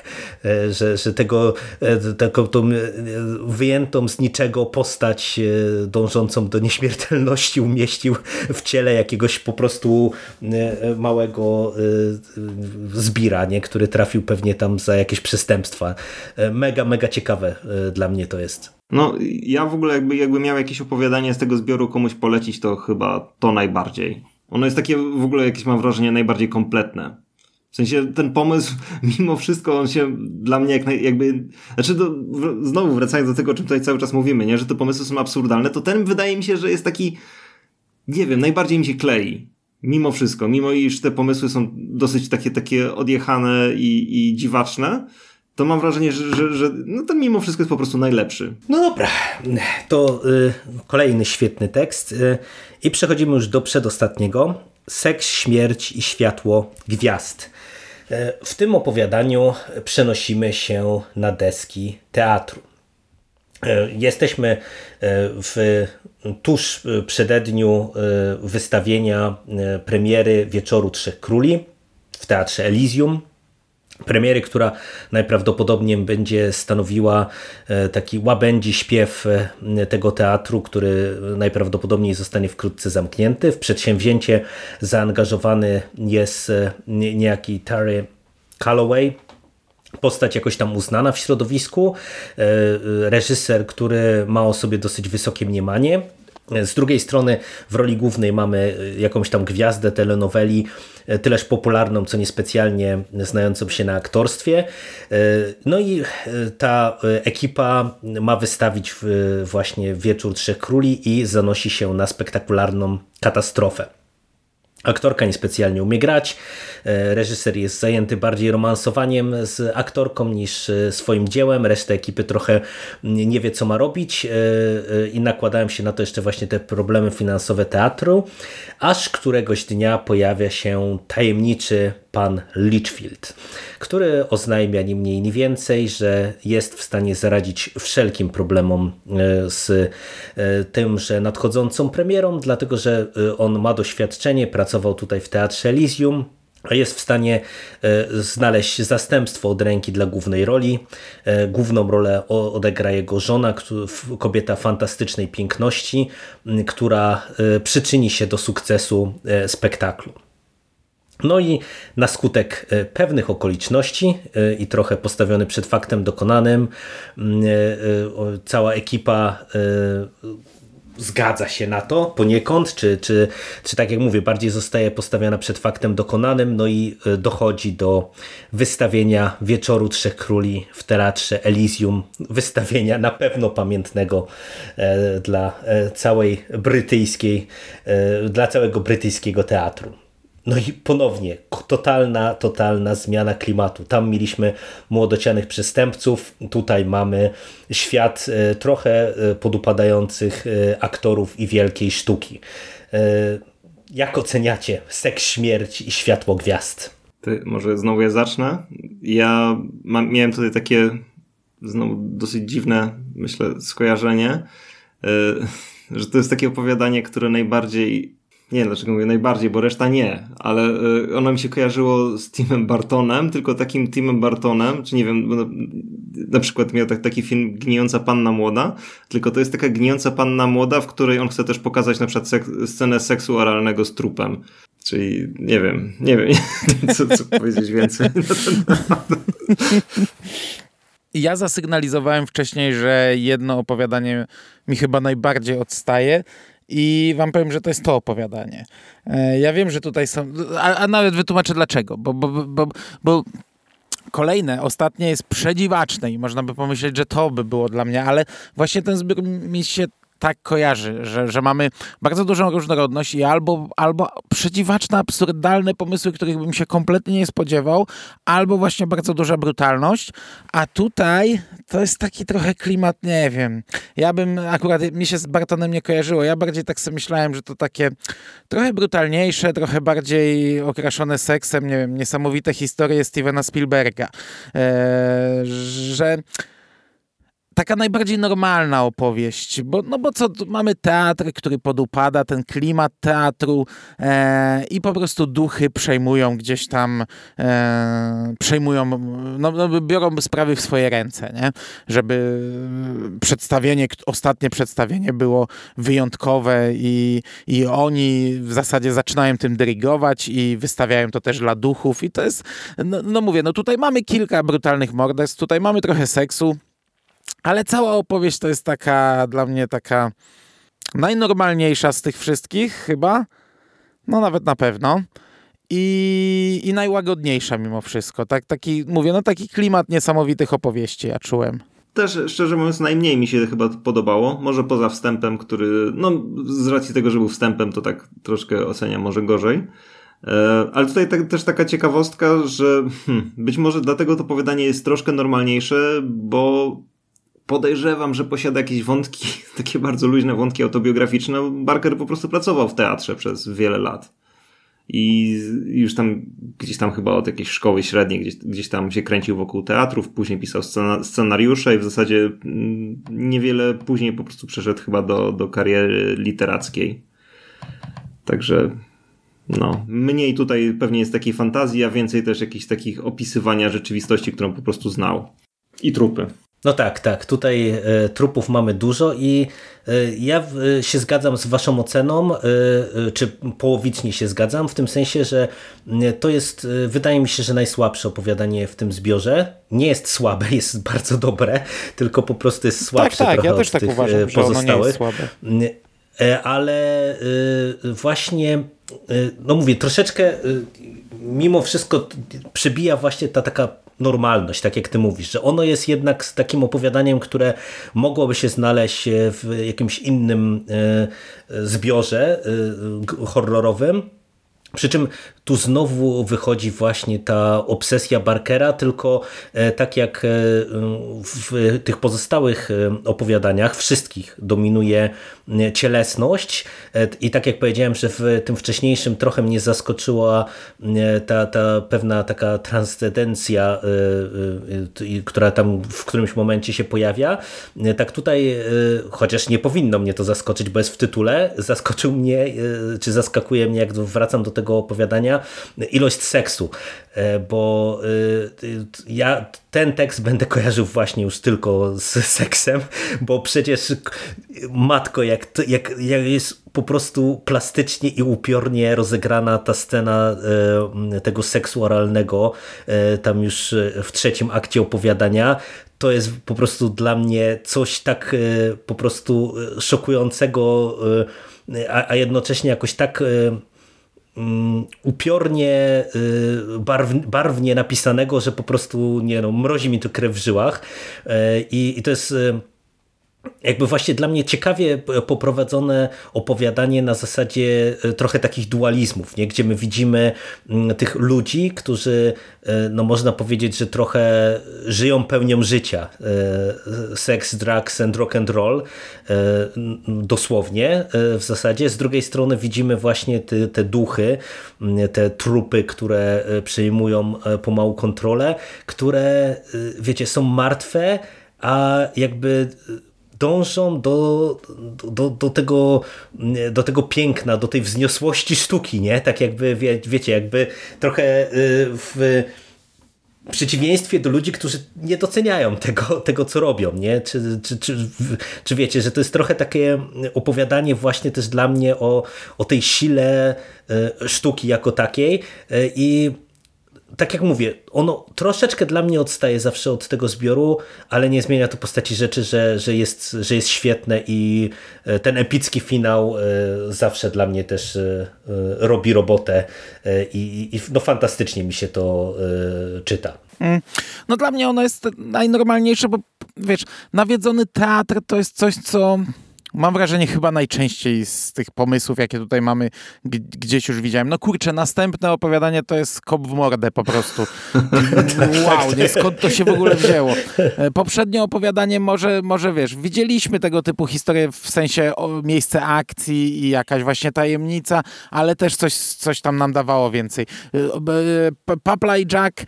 S1: E, że, że tego, e, taką tą e, wyjętą z niczego postać dążącą do nieśmiertelności umieścił w ciele jakiegoś po prostu małego zbira, nie? który trafił pewnie tam za jakieś przestępstwa. Mega, mega ciekawe dla mnie to jest.
S3: No, ja w ogóle jakby, jakby miał jakieś opowiadanie z tego zbioru komuś polecić, to chyba to najbardziej. Ono jest takie w ogóle jakieś mam wrażenie najbardziej kompletne. W sensie ten pomysł, *laughs* mimo wszystko, on się dla mnie jak naj, jakby. Znaczy, znowu wracając do tego, o czym tutaj cały czas mówimy, nie? że te pomysły są absurdalne, to ten wydaje mi się, że jest taki. Nie wiem, najbardziej mi się klei. Mimo wszystko, mimo iż te pomysły są dosyć takie, takie odjechane i, i dziwaczne, to mam wrażenie, że, że, że no ten mimo wszystko jest po prostu najlepszy.
S1: No dobra, to y, kolejny świetny tekst y, i przechodzimy już do przedostatniego. Seks, śmierć i światło gwiazd. Y, w tym opowiadaniu przenosimy się na deski teatru. Y, jesteśmy y, w tuż przededniu wystawienia premiery Wieczoru Trzech Króli w Teatrze Elysium premiery, która najprawdopodobniej będzie stanowiła e, taki łabędzi śpiew e, tego teatru, który najprawdopodobniej zostanie wkrótce zamknięty. W przedsięwzięcie zaangażowany jest e, niejaki Terry Calloway, postać jakoś tam uznana w środowisku, reżyser, który ma o sobie dosyć wysokie mniemanie. Z drugiej strony w roli głównej mamy jakąś tam gwiazdę telenoweli, tyleż popularną, co niespecjalnie znającą się na aktorstwie. No i ta ekipa ma wystawić właśnie Wieczór Trzech Króli i zanosi się na spektakularną katastrofę. Aktorka niespecjalnie umie grać, e, reżyser jest zajęty bardziej romansowaniem z aktorką niż e, swoim dziełem, reszta ekipy trochę nie wie co ma robić. E, i nakładają się na to jeszcze właśnie te problemy finansowe teatru, aż któregoś dnia pojawia się tajemniczy pan Litchfield, który oznajmia ni mniej ni więcej, że jest w stanie zaradzić wszelkim problemom e, z e, tymże nadchodzącą premierą, dlatego że e, on ma doświadczenie, pracował tutaj w Teatrze Elysium, jest w stanie znaleźć zastępstwo od ręki dla głównej roli. Główną rolę odegra jego żona, kobieta fantastycznej piękności, która przyczyni się do sukcesu spektaklu. No i na skutek e, pewnych okoliczności e, i trochę postawiony przed faktem dokonanym, e, cała ekipa zgadza się na to poniekąd, czy, czy, czy tak jak mówię, bardziej zostaje postawiona przed faktem dokonanym, no i dochodzi do wystawienia Wieczoru Trzech Króli w Teatrze Elysium, wystawienia na pewno pamiętnego dla całej brytyjskiej, dla całego brytyjskiego teatru. No i ponownie totalna, totalna zmiana klimatu. Tam mieliśmy młodocianych przestępców, tutaj mamy świat e, trochę e, podupadających e, aktorów i wielkiej sztuki. Jak oceniacie seks, śmierć i światło gwiazd?
S3: Ty, może znowu ja zacznę. Ja mam, miałem tutaj takie znowu dosyć dziwne, myślę, skojarzenie, *laughs* że to jest takie opowiadanie, które najbardziej nie wiem dlaczego mówię najbardziej, bo reszta nie, ale y, ono mi się kojarzyło z Timem Bartonem, tylko takim Timem Bartonem, czy nie wiem, no, na przykład miał tak, taki film Gnijąca Panna Młoda, tylko to jest taka gnijąca panna młoda, w której on chce też pokazać na przykład sek scenę seksu oralnego z trupem. Czyli nie wiem, nie wiem, *laughs* co, co powiedzieć więcej na ten temat.
S2: Ja zasygnalizowałem wcześniej, że jedno opowiadanie mi chyba najbardziej odstaje i wam powiem, że to jest to opowiadanie. E, ja wiem, że tutaj są. A, a nawet wytłumaczę dlaczego. Bo, bo, bo, bo kolejne, ostatnie jest przedziwaczne i można by pomyśleć, że to by było dla mnie, ale właśnie ten zbiór mi się tak kojarzy, że, że mamy bardzo dużą różnorodność i albo, albo przedziwaczne, absurdalne pomysły, których bym się kompletnie nie spodziewał, albo właśnie bardzo duża brutalność, a tutaj to jest taki trochę klimat, nie wiem, ja bym, akurat mi się z Bartonem nie kojarzyło, ja bardziej tak sobie myślałem, że to takie trochę brutalniejsze, trochę bardziej okraszone seksem, nie wiem, niesamowite historie Stevena Spielberga, eee, że taka najbardziej normalna opowieść, bo, no bo co, mamy teatr, który podupada, ten klimat teatru e, i po prostu duchy przejmują gdzieś tam, e, przejmują, no, no, biorą sprawy w swoje ręce, nie? Żeby przedstawienie, ostatnie przedstawienie było wyjątkowe i, i oni w zasadzie zaczynają tym dyrygować i wystawiają to też dla duchów i to jest, no, no mówię, no tutaj mamy kilka brutalnych morderstw, tutaj mamy trochę seksu, ale cała opowieść to jest taka dla mnie taka najnormalniejsza z tych wszystkich chyba. No nawet na pewno. I, i najłagodniejsza mimo wszystko. Tak, taki, mówię, no taki klimat niesamowitych opowieści ja czułem.
S3: Też, szczerze mówiąc, najmniej mi się chyba podobało. Może poza wstępem, który, no z racji tego, że był wstępem, to tak troszkę oceniam może gorzej. E, ale tutaj tak, też taka ciekawostka, że hmm, być może dlatego to opowiadanie jest troszkę normalniejsze, bo podejrzewam, że posiada jakieś wątki, *laughs* takie bardzo luźne wątki autobiograficzne. Barker po prostu pracował w teatrze przez wiele lat. I już tam, gdzieś tam chyba od jakiejś szkoły średniej, gdzieś, gdzieś tam się kręcił wokół teatrów, później pisał scena, scenariusze i w zasadzie mm, niewiele później po prostu przeszedł chyba do, do kariery literackiej. Także no, mniej tutaj pewnie jest takiej fantazji, a więcej też jakichś takich opisywania rzeczywistości, którą po prostu znał. I trupy.
S1: No tak, tak. Tutaj e, trupów mamy dużo i e, ja e, się zgadzam z waszą oceną, czy połowicznie się zgadzam, w tym sensie, że to jest, wydaje mi się, że najsłabsze opowiadanie w tym zbiorze. Nie jest słabe, *laughs* jest bardzo dobre, tylko po prostu jest słabsze
S2: tak, tak,
S1: trochę
S2: ja
S1: od
S2: też tak
S1: tych
S2: uważam,
S1: pozostałych. Ale właśnie, no mówię, troszeczkę mimo wszystko przebija właśnie ta taka normalność, tak jak ty mówisz, że ono jest jednak takim opowiadaniem, które mogłoby się znaleźć w jakimś innym e, zbiorze e, horrorowym, przy czym tu znowu wychodzi właśnie ta obsesja Barkera, tylko e, tak jak e, w tych pozostałych e, opowiadaniach, wszystkich dominuje cielesność. I tak jak powiedziałem, że w tym wcześniejszym trochę mnie zaskoczyła ta, ta pewna taka transcendencja, która tam w którymś momencie się pojawia, tak tutaj, chociaż nie powinno mnie to zaskoczyć, bo jest w tytule, zaskoczył mnie, czy zaskakuje mnie, jak wracam do tego opowiadania, ilość seksu, e, bo e, ja ten tekst będę kojarzył właśnie już tylko z seksem, bo przecież matko, jak, jak, jak jest po prostu plastycznie i upiornie rozegrana ta scena e, tego seksu oralnego, tam już w trzecim akcie opowiadania, to jest po prostu dla mnie coś tak po prostu szokującego, a, jednocześnie jakoś tak upiornie, y, barw, barwnie napisanego, że po prostu nie no, mrozi mi to krew w żyłach. E, I, i to jest y, jakby właśnie dla mnie ciekawie poprowadzone opowiadanie na zasadzie e, trochę takich dualizmów, nie? gdzie my widzimy mm, tych ludzi, którzy e, no można powiedzieć, że trochę żyją pełnią życia. E, sex, drugs and rock and roll dosłownie w zasadzie. Z drugiej strony widzimy właśnie te, te duchy, te trupy, które przejmują pomału kontrolę, które wiecie, są martwe, a jakby dążą do, do, do, tego, do tego piękna, do tej wzniosłości sztuki, nie? Tak jakby, wie, wiecie, jakby trochę y, w przeciwieństwie do ludzi, którzy nie doceniają tego, tego co robią, nie? Czy, czy, czy, czy wiecie, że to jest trochę takie opowiadanie właśnie też dla mnie o, o tej sile y, sztuki jako takiej y, i tak jak mówię, ono troszeczkę dla mnie odstaje zawsze od tego zbioru, ale nie zmienia to postaci rzeczy, że, że, jest, że jest świetne i e, ten epicki finał e, zawsze dla mnie też e, robi robotę i, i no fantastycznie mi się to czyta. Mm.
S2: No dla mnie ono jest najnormalniejsze, bo wiesz, nawiedzony teatr to jest coś, co mam wrażenie chyba najczęściej z tych pomysłów, jakie tutaj mamy, gdzieś już widziałem. No kurczę, następne opowiadanie to jest kop w mordę po prostu. *laughs* wow, nie, skąd to się w ogóle wzięło? E, poprzednie opowiadanie może, może wiesz, widzieliśmy tego typu historie w sensie o, miejsce akcji i jakaś właśnie tajemnica, ale też coś, coś tam nam dawało więcej. E, Papla i Jack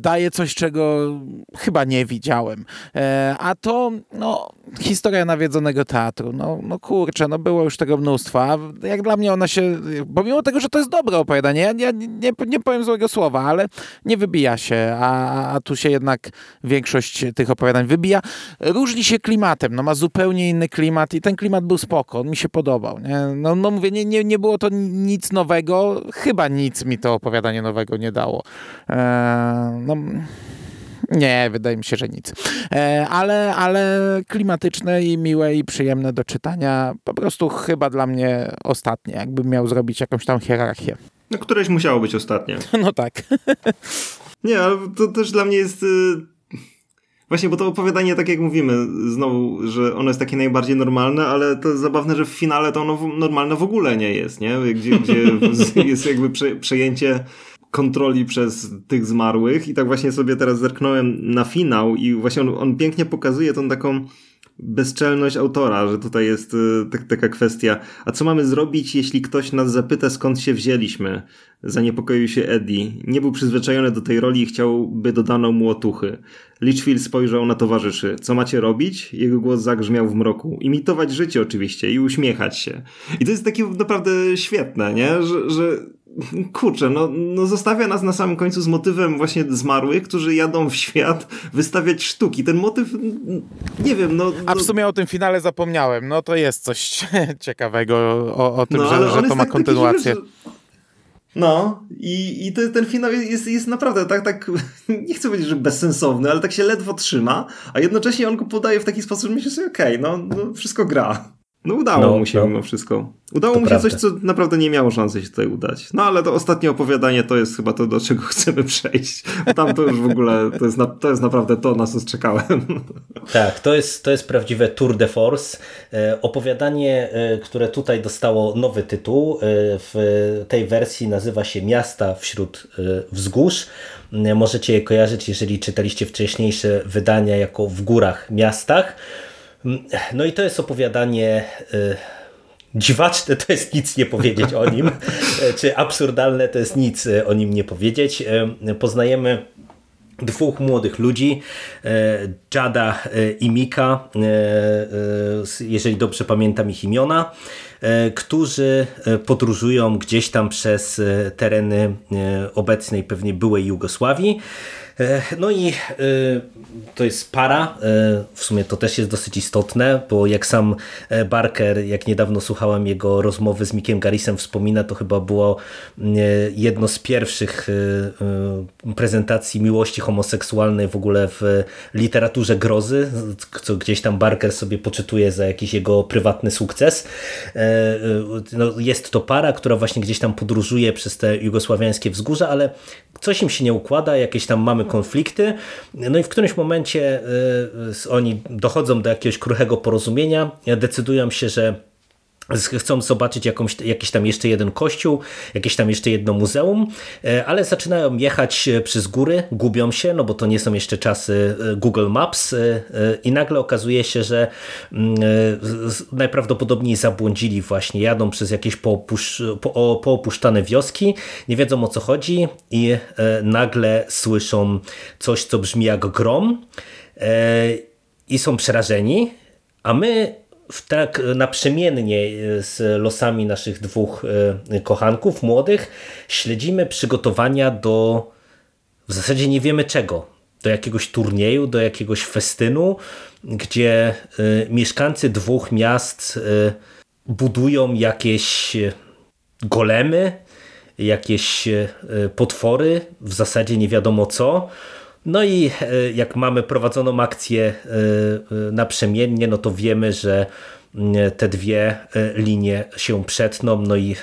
S2: daje coś, czego chyba nie widziałem. E, a to, no, historia nawiedzonego teatru. No, no kurczę, no było już tego mnóstwo. A jak dla mnie ona się, pomimo tego, że to jest dobre opowiadanie, ja nie, nie, nie powiem złego słowa, ale nie wybija się, a, a tu się jednak większość tych opowiadań wybija. Różni się klimatem, no ma zupełnie inny klimat i ten klimat był spoko, on mi się podobał. Nie? No, no mówię, nie, nie, nie było to nic nowego, chyba nic mi to opowiadanie nowego nie dało. Eee, no... Nie, wydaje mi się, że nic. E, ale, ale klimatyczne i miłe i przyjemne do czytania. Po prostu chyba dla mnie ostatnie, jakbym miał zrobić jakąś tam hierarchię.
S3: No, któreś musiało być ostatnie. *laughs*
S2: No tak. *laughs*
S3: Nie, ale to też dla mnie jest... Y, właśnie, bo to opowiadanie, tak jak mówimy, znowu, że ono jest takie najbardziej normalne, ale to zabawne, że w finale to ono normalne w ogóle nie jest, nie? Gdzie, gdzie *laughs* jest jakby prze, przejęcie kontroli przez tych zmarłych i tak właśnie sobie teraz zerknąłem na finał i właśnie on, on pięknie pokazuje tą taką bezczelność autora, że tutaj jest y, tak, taka kwestia. A co mamy zrobić, jeśli ktoś nas zapyta, skąd się wzięliśmy? Zaniepokoił się Eddie. Nie był przyzwyczajony do tej roli i chciałby dodano mu otuchy. Litchfield spojrzał na towarzyszy. Co macie robić? Jego głos zagrzmiał w mroku. Imitować życie oczywiście i uśmiechać się. I to jest takie naprawdę świetne, nie? Że, że kurczę, no, no zostawia nas na samym końcu z motywem właśnie zmarłych, którzy jadą w świat wystawiać sztuki. Ten motyw, nie wiem, no...
S2: A w
S3: no-
S2: sumie o tym finale zapomniałem. No to jest coś *laughs* ciekawego o, o tym, no, że, że to ma tak kontynuację. Że...
S3: No i, i to, ten finał jest, jest naprawdę tak, tak, *laughs* nie chcę powiedzieć, że bezsensowny, ale tak się ledwo trzyma, a jednocześnie on go podaje w taki sposób, że myślę sobie, okej, okay, no, no wszystko gra. No udało no, mu się no. mimo wszystko. Udało to mu się prawda. coś, co naprawdę nie miało szansy się tutaj udać. No ale to ostatnie opowiadanie to jest chyba to, do czego *laughs* chcemy przejść. Tam to już w ogóle, to jest, na, to jest naprawdę to, na co czekałem. *laughs*
S1: Tak, to jest, to jest prawdziwe tour de force. E, opowiadanie, e, które tutaj dostało nowy tytuł, e, w tej wersji nazywa się Miasta wśród wzgórz. Możecie je kojarzyć, jeżeli czytaliście wcześniejsze wydania jako w górach, miastach. No i to jest opowiadanie y, dziwaczne to jest nic nie powiedzieć o nim, *laughs* czy absurdalne to jest nic y, o nim nie powiedzieć. Y, poznajemy dwóch młodych ludzi, Jada i Mika, jeżeli dobrze pamiętam ich imiona, którzy podróżują gdzieś tam przez tereny obecnej pewnie byłej Jugosławii no i e, to jest para, e, w sumie to też jest dosyć istotne, bo jak sam Barker, jak niedawno słuchałem jego rozmowy z Mickiem Garrisem wspomina, to chyba było jedno z pierwszych prezentacji miłości homoseksualnej w ogóle w literaturze grozy, co gdzieś tam Barker sobie poczytuje za jakiś jego prywatny sukces. No, jest to para, która właśnie gdzieś tam podróżuje przez te jugosławiańskie wzgórza, ale coś im się nie układa, jakieś tam mamy konflikty, no i w którymś momencie y, oni dochodzą do jakiegoś kruchego porozumienia, decydują się, że chcą zobaczyć jakąś, jakiś tam jeszcze jeden kościół, jakieś tam jeszcze jedno muzeum, e, ale zaczynają jechać e, przez góry, gubią się, no bo to nie są jeszcze czasy e, Google Maps i nagle okazuje się, że mm, najprawdopodobniej zabłądzili właśnie, jadą przez jakieś po, poopuszczane wioski, nie wiedzą o co chodzi i nagle słyszą coś, co brzmi jak grom i są przerażeni, a my tak naprzemiennie e, z losami naszych dwóch e, kochanków młodych śledzimy przygotowania do w zasadzie nie wiemy czego. Do jakiegoś turnieju, do jakiegoś festynu, gdzie e, mieszkańcy dwóch miast budują jakieś golemy, jakieś potwory, w zasadzie nie wiadomo co, no i e, jak mamy prowadzoną akcję e, e, naprzemiennie, no to wiemy, że mm, te dwie linie się przetną, no i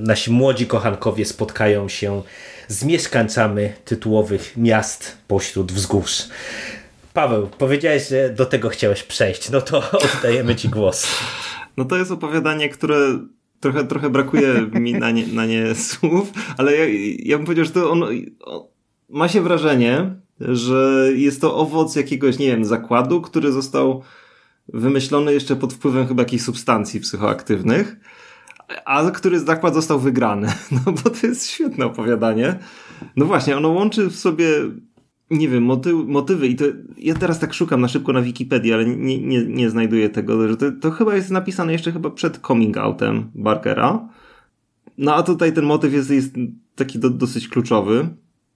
S1: nasi młodzi kochankowie spotkają się z mieszkańcami tytułowych miast pośród wzgórz. Paweł, powiedziałeś, że do tego chciałeś przejść, no to *laughs* oddajemy ci głos.
S3: No to jest opowiadanie, które trochę, trochę brakuje mi na nie, na nie słów, ale ja, ja bym powiedział, że to on, ma się wrażenie, że jest to owoc jakiegoś, nie wiem, zakładu, który został wymyślony jeszcze pod wpływem chyba jakichś substancji psychoaktywnych, a który zakład został wygrany. *laughs* No bo to jest świetne opowiadanie. No właśnie, ono łączy w sobie nie wiem, motyw, motywy i to ja teraz tak szukam na szybko na Wikipedii, ale nie, nie, nie znajduję tego, że to, to chyba jest napisane jeszcze chyba przed coming outem Barkera. No a tutaj ten motyw jest, jest taki do, dosyć kluczowy,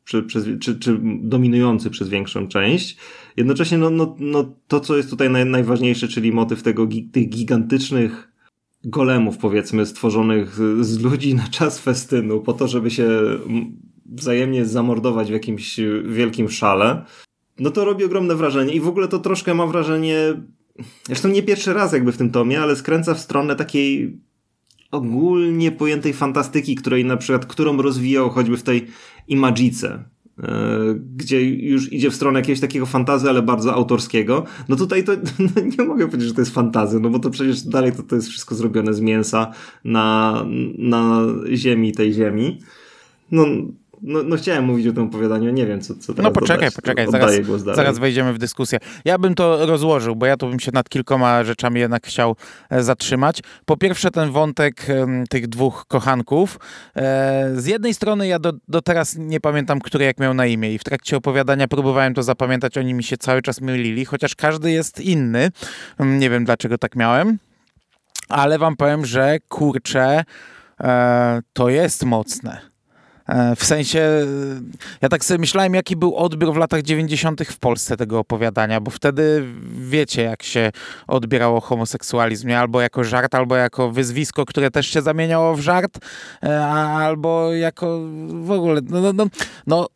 S3: czy, czy, czy dominujący przez większą część. Jednocześnie no, no, no, to, co jest tutaj naj, najważniejsze, czyli motyw tego, tych gigantycznych golemów, powiedzmy, stworzonych z ludzi na czas festynu, po to, żeby się wzajemnie zamordować w jakimś wielkim szale, no to robi ogromne wrażenie i w ogóle to troszkę mam wrażenie, zresztą nie pierwszy raz jakby w tym tomie, ale skręca w stronę takiej ogólnie pojętej fantastyki, której na przykład, którą rozwijał choćby w tej Imagice, e, gdzie już idzie w stronę jakiegoś takiego fantazy, ale bardzo autorskiego. No tutaj to *laughs* no nie mogę powiedzieć, że to jest fantazy, no bo to przecież dalej to, to jest wszystko zrobione z mięsa na, na ziemi tej ziemi. No no, no chciałem mówić o tym opowiadaniu, nie wiem co, co teraz
S2: No poczekaj,
S3: dodać.
S2: poczekaj,
S3: Oddaję
S2: zaraz, zaraz wejdziemy w dyskusję. Ja bym to rozłożył, bo ja tu bym się nad kilkoma rzeczami jednak chciał e, zatrzymać. Po pierwsze ten wątek tych dwóch kochanków. E, z jednej strony ja do, do teraz nie pamiętam, który jak miał na imię i w trakcie opowiadania próbowałem to zapamiętać, oni mi się cały czas mylili, chociaż każdy jest inny. Nie wiem dlaczego tak miałem, ale wam powiem, że kurczę, e, to jest mocne w sensie, e, ja tak sobie myślałem, jaki był odbiór w latach 90. w Polsce tego opowiadania, bo wtedy wiecie, jak się odbierało homoseksualizm, albo jako żart, albo jako wyzwisko, które też się zamieniało w żart, e, albo jako w ogóle, no, no, no, no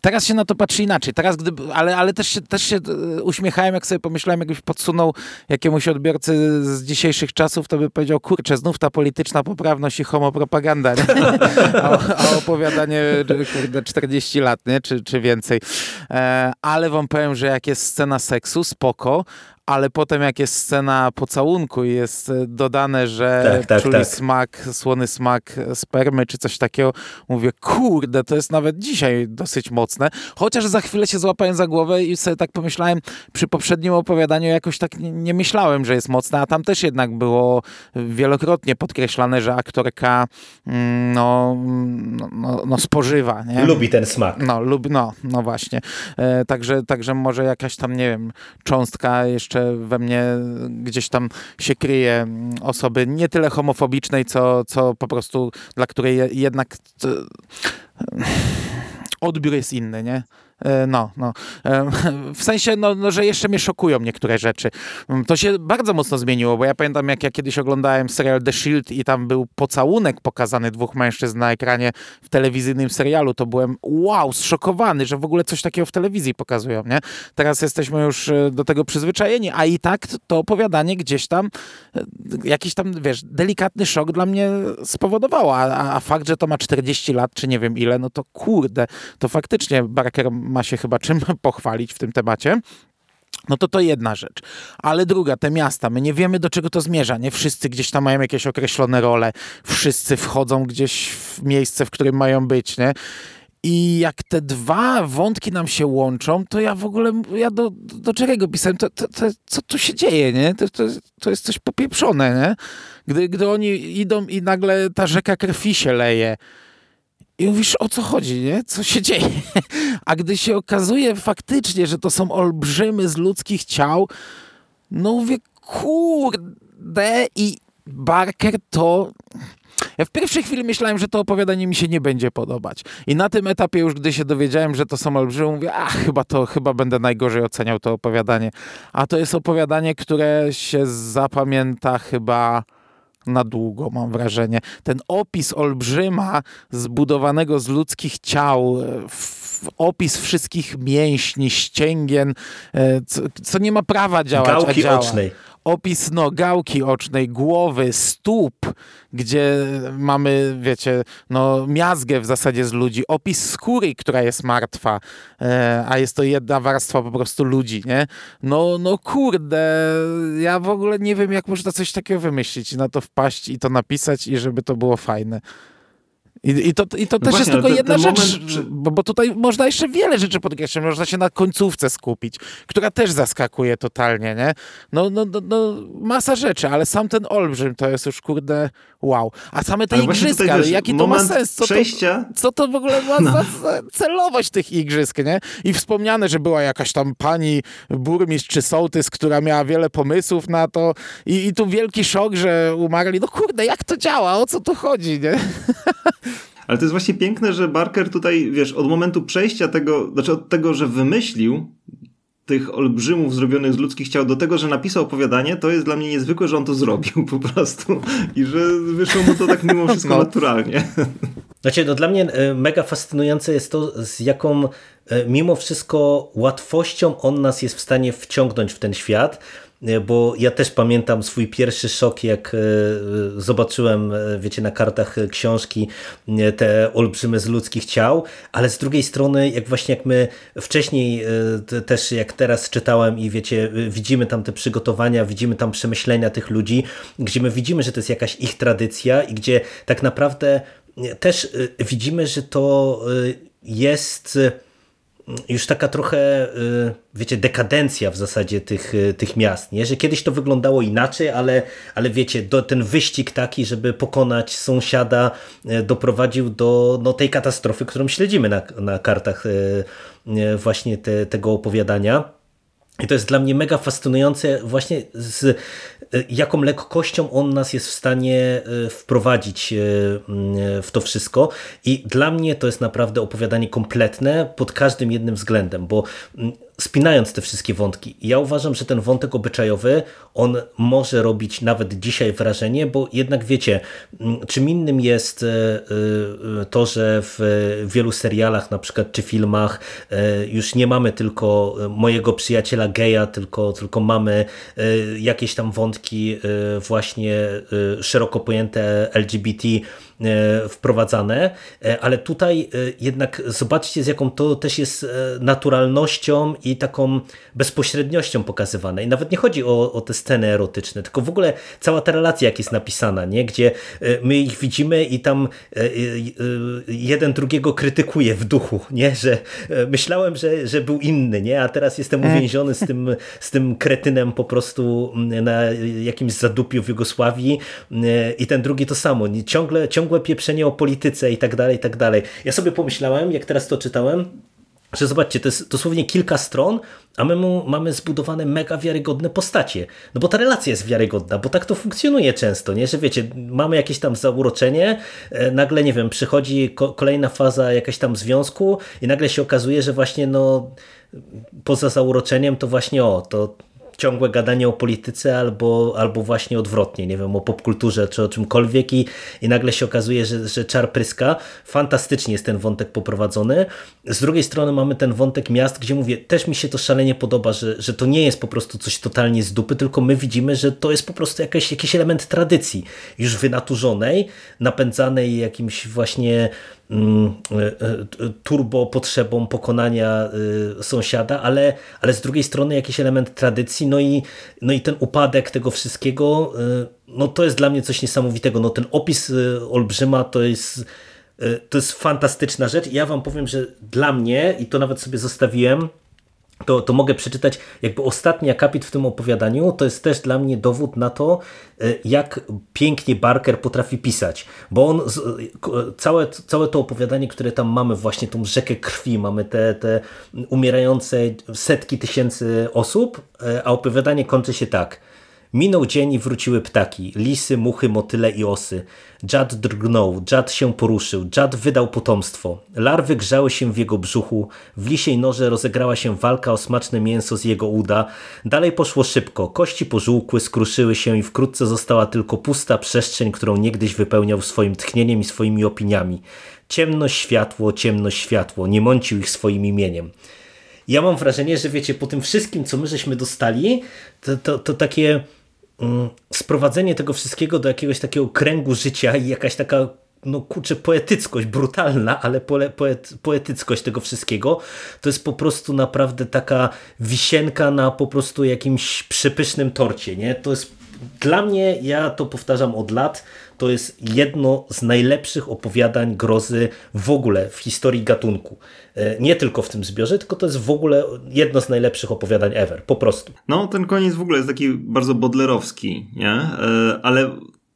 S2: teraz się na to patrzy inaczej, teraz gdyby, ale, ale też, się, też się uśmiechałem, jak sobie pomyślałem, jakbyś podsunął jakiemuś odbiorcy z dzisiejszych czasów, to by powiedział, kurczę, znów ta polityczna poprawność i homopropaganda, a, a opowiadanie, kurde, 40 lat, nie? Czy, czy więcej. E, ale wam powiem, że jak jest scena seksu, spoko, ale potem jak jest scena pocałunku i jest e, dodane, że
S1: tak, tak,
S2: czuli
S1: tak.
S2: smak, słony smak spermy czy coś takiego, mówię, kurde, to jest nawet dzisiaj dosyć mocne. Chociaż za chwilę się złapałem za głowę i sobie tak pomyślałem, przy poprzednim opowiadaniu jakoś tak nie, nie myślałem, że jest mocne, a tam też jednak było wielokrotnie podkreślane, że aktorka mm, no, no, no, no spożywa. Nie?
S1: Lubi ten smak.
S2: No, lub, no, no właśnie. E, także, także może jakaś tam, nie wiem, cząstka jeszcze jeszcze we mnie gdzieś tam się kryje osoby nie tyle homofobicznej, co, co po prostu dla której jednak odbiór jest inny, nie? E, no, no. E, w sensie, no, no, że jeszcze mnie szokują niektóre rzeczy. Mm, to się bardzo mocno zmieniło, bo ja pamiętam, jak ja kiedyś oglądałem serial The Shield i tam był pocałunek pokazany dwóch mężczyzn na ekranie w telewizyjnym serialu, to byłem wow, zszokowany, że w ogóle coś takiego w telewizji pokazują, nie? Teraz jesteśmy już e, do tego przyzwyczajeni, a i tak to opowiadanie gdzieś tam jakiś tam, wiesz, delikatny szok dla mnie spowodowało, a, a fakt, że to ma 40 lat, czy nie wiem ile, no to kurde, to faktycznie Barker ma się chyba czym *laughs* pochwalić w tym temacie. No to to jedna rzecz. Ale druga, te miasta, my nie wiemy do czego to zmierza. Nie wszyscy gdzieś tam mają jakieś określone role, wszyscy wchodzą gdzieś w miejsce, w którym mają być, nie? I jak te dwa wątki nam się łączą, to ja w ogóle, ja do, do czego pisałem, to, to, to, co tu się dzieje, nie? To, to, to jest coś popieprzone, nie? Gdy, gdy oni idą i nagle ta rzeka krwi się leje, i mówisz, o co chodzi, nie? Co się dzieje? *laughs* A gdy się okazuje faktycznie, że to są olbrzymy z ludzkich ciał, no mówię, kurde, i Barker to... Ja w pierwszej chwili myślałem, że to opowiadanie mi się nie będzie podobać. I na tym etapie już, gdy się dowiedziałem, że to są olbrzymy, mówię, a chyba to, chyba będę najgorzej oceniał to opowiadanie. A to jest opowiadanie, które się zapamięta chyba na długo, mam wrażenie. Ten opis olbrzyma zbudowanego z ludzkich ciał, e, opis wszystkich mięśni, ścięgien, e, co, co nie ma prawa działać,
S1: Gałki
S2: działa.
S1: ocznej.
S2: opis no, gałki ocznej, głowy, stóp, gdzie mamy, wiecie, no, miazgę w zasadzie z ludzi, opis skóry, która jest martwa, e, a jest to jedna warstwa po prostu ludzi, nie? No, no kurde, ja w ogóle nie wiem, jak można coś takiego wymyślić, na to wpaść i to napisać i żeby to było fajne. I, i to, i to też
S3: właśnie,
S2: jest tylko
S3: ten-
S2: jedna
S3: ten
S2: rzecz,
S3: moment
S2: bo, bo tutaj można jeszcze wiele rzeczy podkreślić, można się na końcówce skupić, która też zaskakuje totalnie, nie? No, no, no, no masa rzeczy, ale sam ten olbrzym to jest już, kurde, wow. A same te
S3: Ale
S2: igrzyska,
S3: tutaj, wiesz,
S2: jaki to ma sens? Co
S3: przejścia-
S2: to, co to w ogóle ma za, za celowość tych igrzysk, nie? I wspomniane, że była jakaś tam pani burmistrz czy sołtys, która miała wiele pomysłów na to i, i tu wielki szok, że umarli. No kurde, jak to działa? O co tu chodzi, nie? *laughs*
S3: Ale to jest właśnie piękne, że Barker tutaj, wiesz, od momentu przejścia tego, znaczy od tego, że wymyślił tych olbrzymów zrobionych z ludzkich ciał do tego, że napisał opowiadanie, to jest dla mnie niezwykłe, że on to zrobił po prostu i że wyszło mu to tak mimo wszystko
S2: No.
S3: naturalnie.
S1: Znaczy, no dla mnie e, mega fascynujące jest to, z jaką e, mimo wszystko łatwością on nas jest w stanie wciągnąć w ten świat, bo ja też pamiętam swój pierwszy szok, jak e, zobaczyłem, e, wiecie, na kartach e, książki e, te olbrzymy z ludzkich ciał, ale z drugiej strony, jak właśnie jak my wcześniej e, te- też jak teraz czytałem i wiecie, e, widzimy tam te przygotowania, widzimy tam przemyślenia tych ludzi, gdzie my widzimy, że to jest jakaś ich tradycja i gdzie tak naprawdę też widzimy, że to jest już taka trochę, y, wiecie, dekadencja w zasadzie tych, y, tych miast, nie? Że kiedyś to wyglądało inaczej, ale, ale wiecie, do, ten wyścig taki, żeby pokonać sąsiada y, doprowadził do no, tej katastrofy, którą śledzimy na, na kartach właśnie te, tego opowiadania. I to jest dla mnie mega fascynujące właśnie z jaką lekkością on nas jest w stanie y, wprowadzić y, y, w to wszystko. I dla mnie to jest naprawdę opowiadanie kompletne pod każdym jednym względem, bo mm, spinając te wszystkie wątki, ja uważam, że ten wątek obyczajowy, on może robić nawet dzisiaj wrażenie, bo jednak wiecie, mm, czym innym jest y, y, to, że w wielu serialach na przykład, czy filmach y, już nie mamy tylko mojego przyjaciela geja, tylko, tylko mamy jakieś tam wątki właśnie szeroko pojęte LGBT e, wprowadzane, e, ale tutaj e, jednak zobaczcie z jaką to też jest e, naturalnością i taką bezpośredniością pokazywane. I nawet nie chodzi o, o te sceny erotyczne, tylko w ogóle cała ta relacja jak jest napisana, nie? gdzie e, my ich widzimy i tam e, e, e, jeden drugiego krytykuje w duchu, nie? że e, myślałem, że, że był inny, nie? a teraz jestem uwięziony z tym, z tym kretynem po prostu mm, na jakimś zadupiu w Jugosławii e, i ten drugi to samo, nie? ciągle, ciągłe pieprzenie o polityce i tak dalej, i tak dalej. Ja sobie pomyślałem, jak teraz to czytałem, że zobaczcie, to jest dosłownie kilka stron, a my mu mamy zbudowane mega wiarygodne postacie. No bo ta relacja jest wiarygodna, bo tak to funkcjonuje często, nie? Że wiecie, mamy jakieś tam zauroczenie, e, nagle, nie wiem, przychodzi ko kolejna faza jakaś tam związku i nagle się okazuje, że właśnie no poza zauroczeniem to właśnie o, to ciągłe gadanie o polityce albo, albo właśnie odwrotnie, nie wiem, o popkulturze czy o czymkolwiek i, i nagle się okazuje, że, że czar pryska. Fantastycznie jest ten wątek poprowadzony. Z drugiej strony mamy ten wątek miast, gdzie mówię, też mi się to szalenie podoba, że, że to nie jest po prostu coś totalnie z dupy, tylko my widzimy, że to jest po prostu jakiś, jakiś element tradycji już wynaturzonej, napędzanej jakimś właśnie turbo potrzebą pokonania e, sąsiada, ale, ale z drugiej strony jakiś element tradycji, no i, no i ten upadek tego wszystkiego, e, no to jest dla mnie coś niesamowitego. No ten opis e, Olbrzyma to jest, e, to jest fantastyczna rzecz i ja wam powiem, że dla mnie, i to nawet sobie zostawiłem, to, to mogę przeczytać jakby ostatni akapit w tym opowiadaniu, to jest też dla mnie dowód na to, e, jak pięknie Barker potrafi pisać, bo on, całe, całe to opowiadanie, które tam mamy, właśnie tą rzekę krwi, mamy te, te umierające setki tysięcy osób, e, a opowiadanie kończy się tak. Minął dzień i wróciły ptaki, lisy, muchy, motyle i osy. Dziad drgnął, dziad się poruszył, dziad wydał potomstwo. Larwy grzały się w jego brzuchu, w lisiej noże rozegrała się walka o smaczne mięso z jego uda. Dalej poszło szybko, kości pożółkły, skruszyły się i wkrótce została tylko pusta przestrzeń, którą niegdyś wypełniał swoim tchnieniem i swoimi opiniami. Ciemność, światło, ciemność, światło, nie mącił ich swoim imieniem. Ja mam wrażenie, że wiecie, po tym wszystkim, co my żeśmy dostali, to, to, to takie sprowadzenie tego wszystkiego do jakiegoś takiego kręgu życia i jakaś taka no kurczę, poetyckość, brutalna, ale poet, poetyckość tego wszystkiego, to jest po prostu naprawdę taka wisienka na po prostu jakimś przepysznym torcie, nie? To jest dla mnie, ja to powtarzam od lat, to jest jedno z najlepszych opowiadań grozy w ogóle w historii gatunku. E, nie tylko w tym zbiorze, tylko to jest w ogóle jedno z najlepszych opowiadań ever, po prostu.
S3: No, ten koniec w ogóle jest taki bardzo bodlerowski, nie? E, ale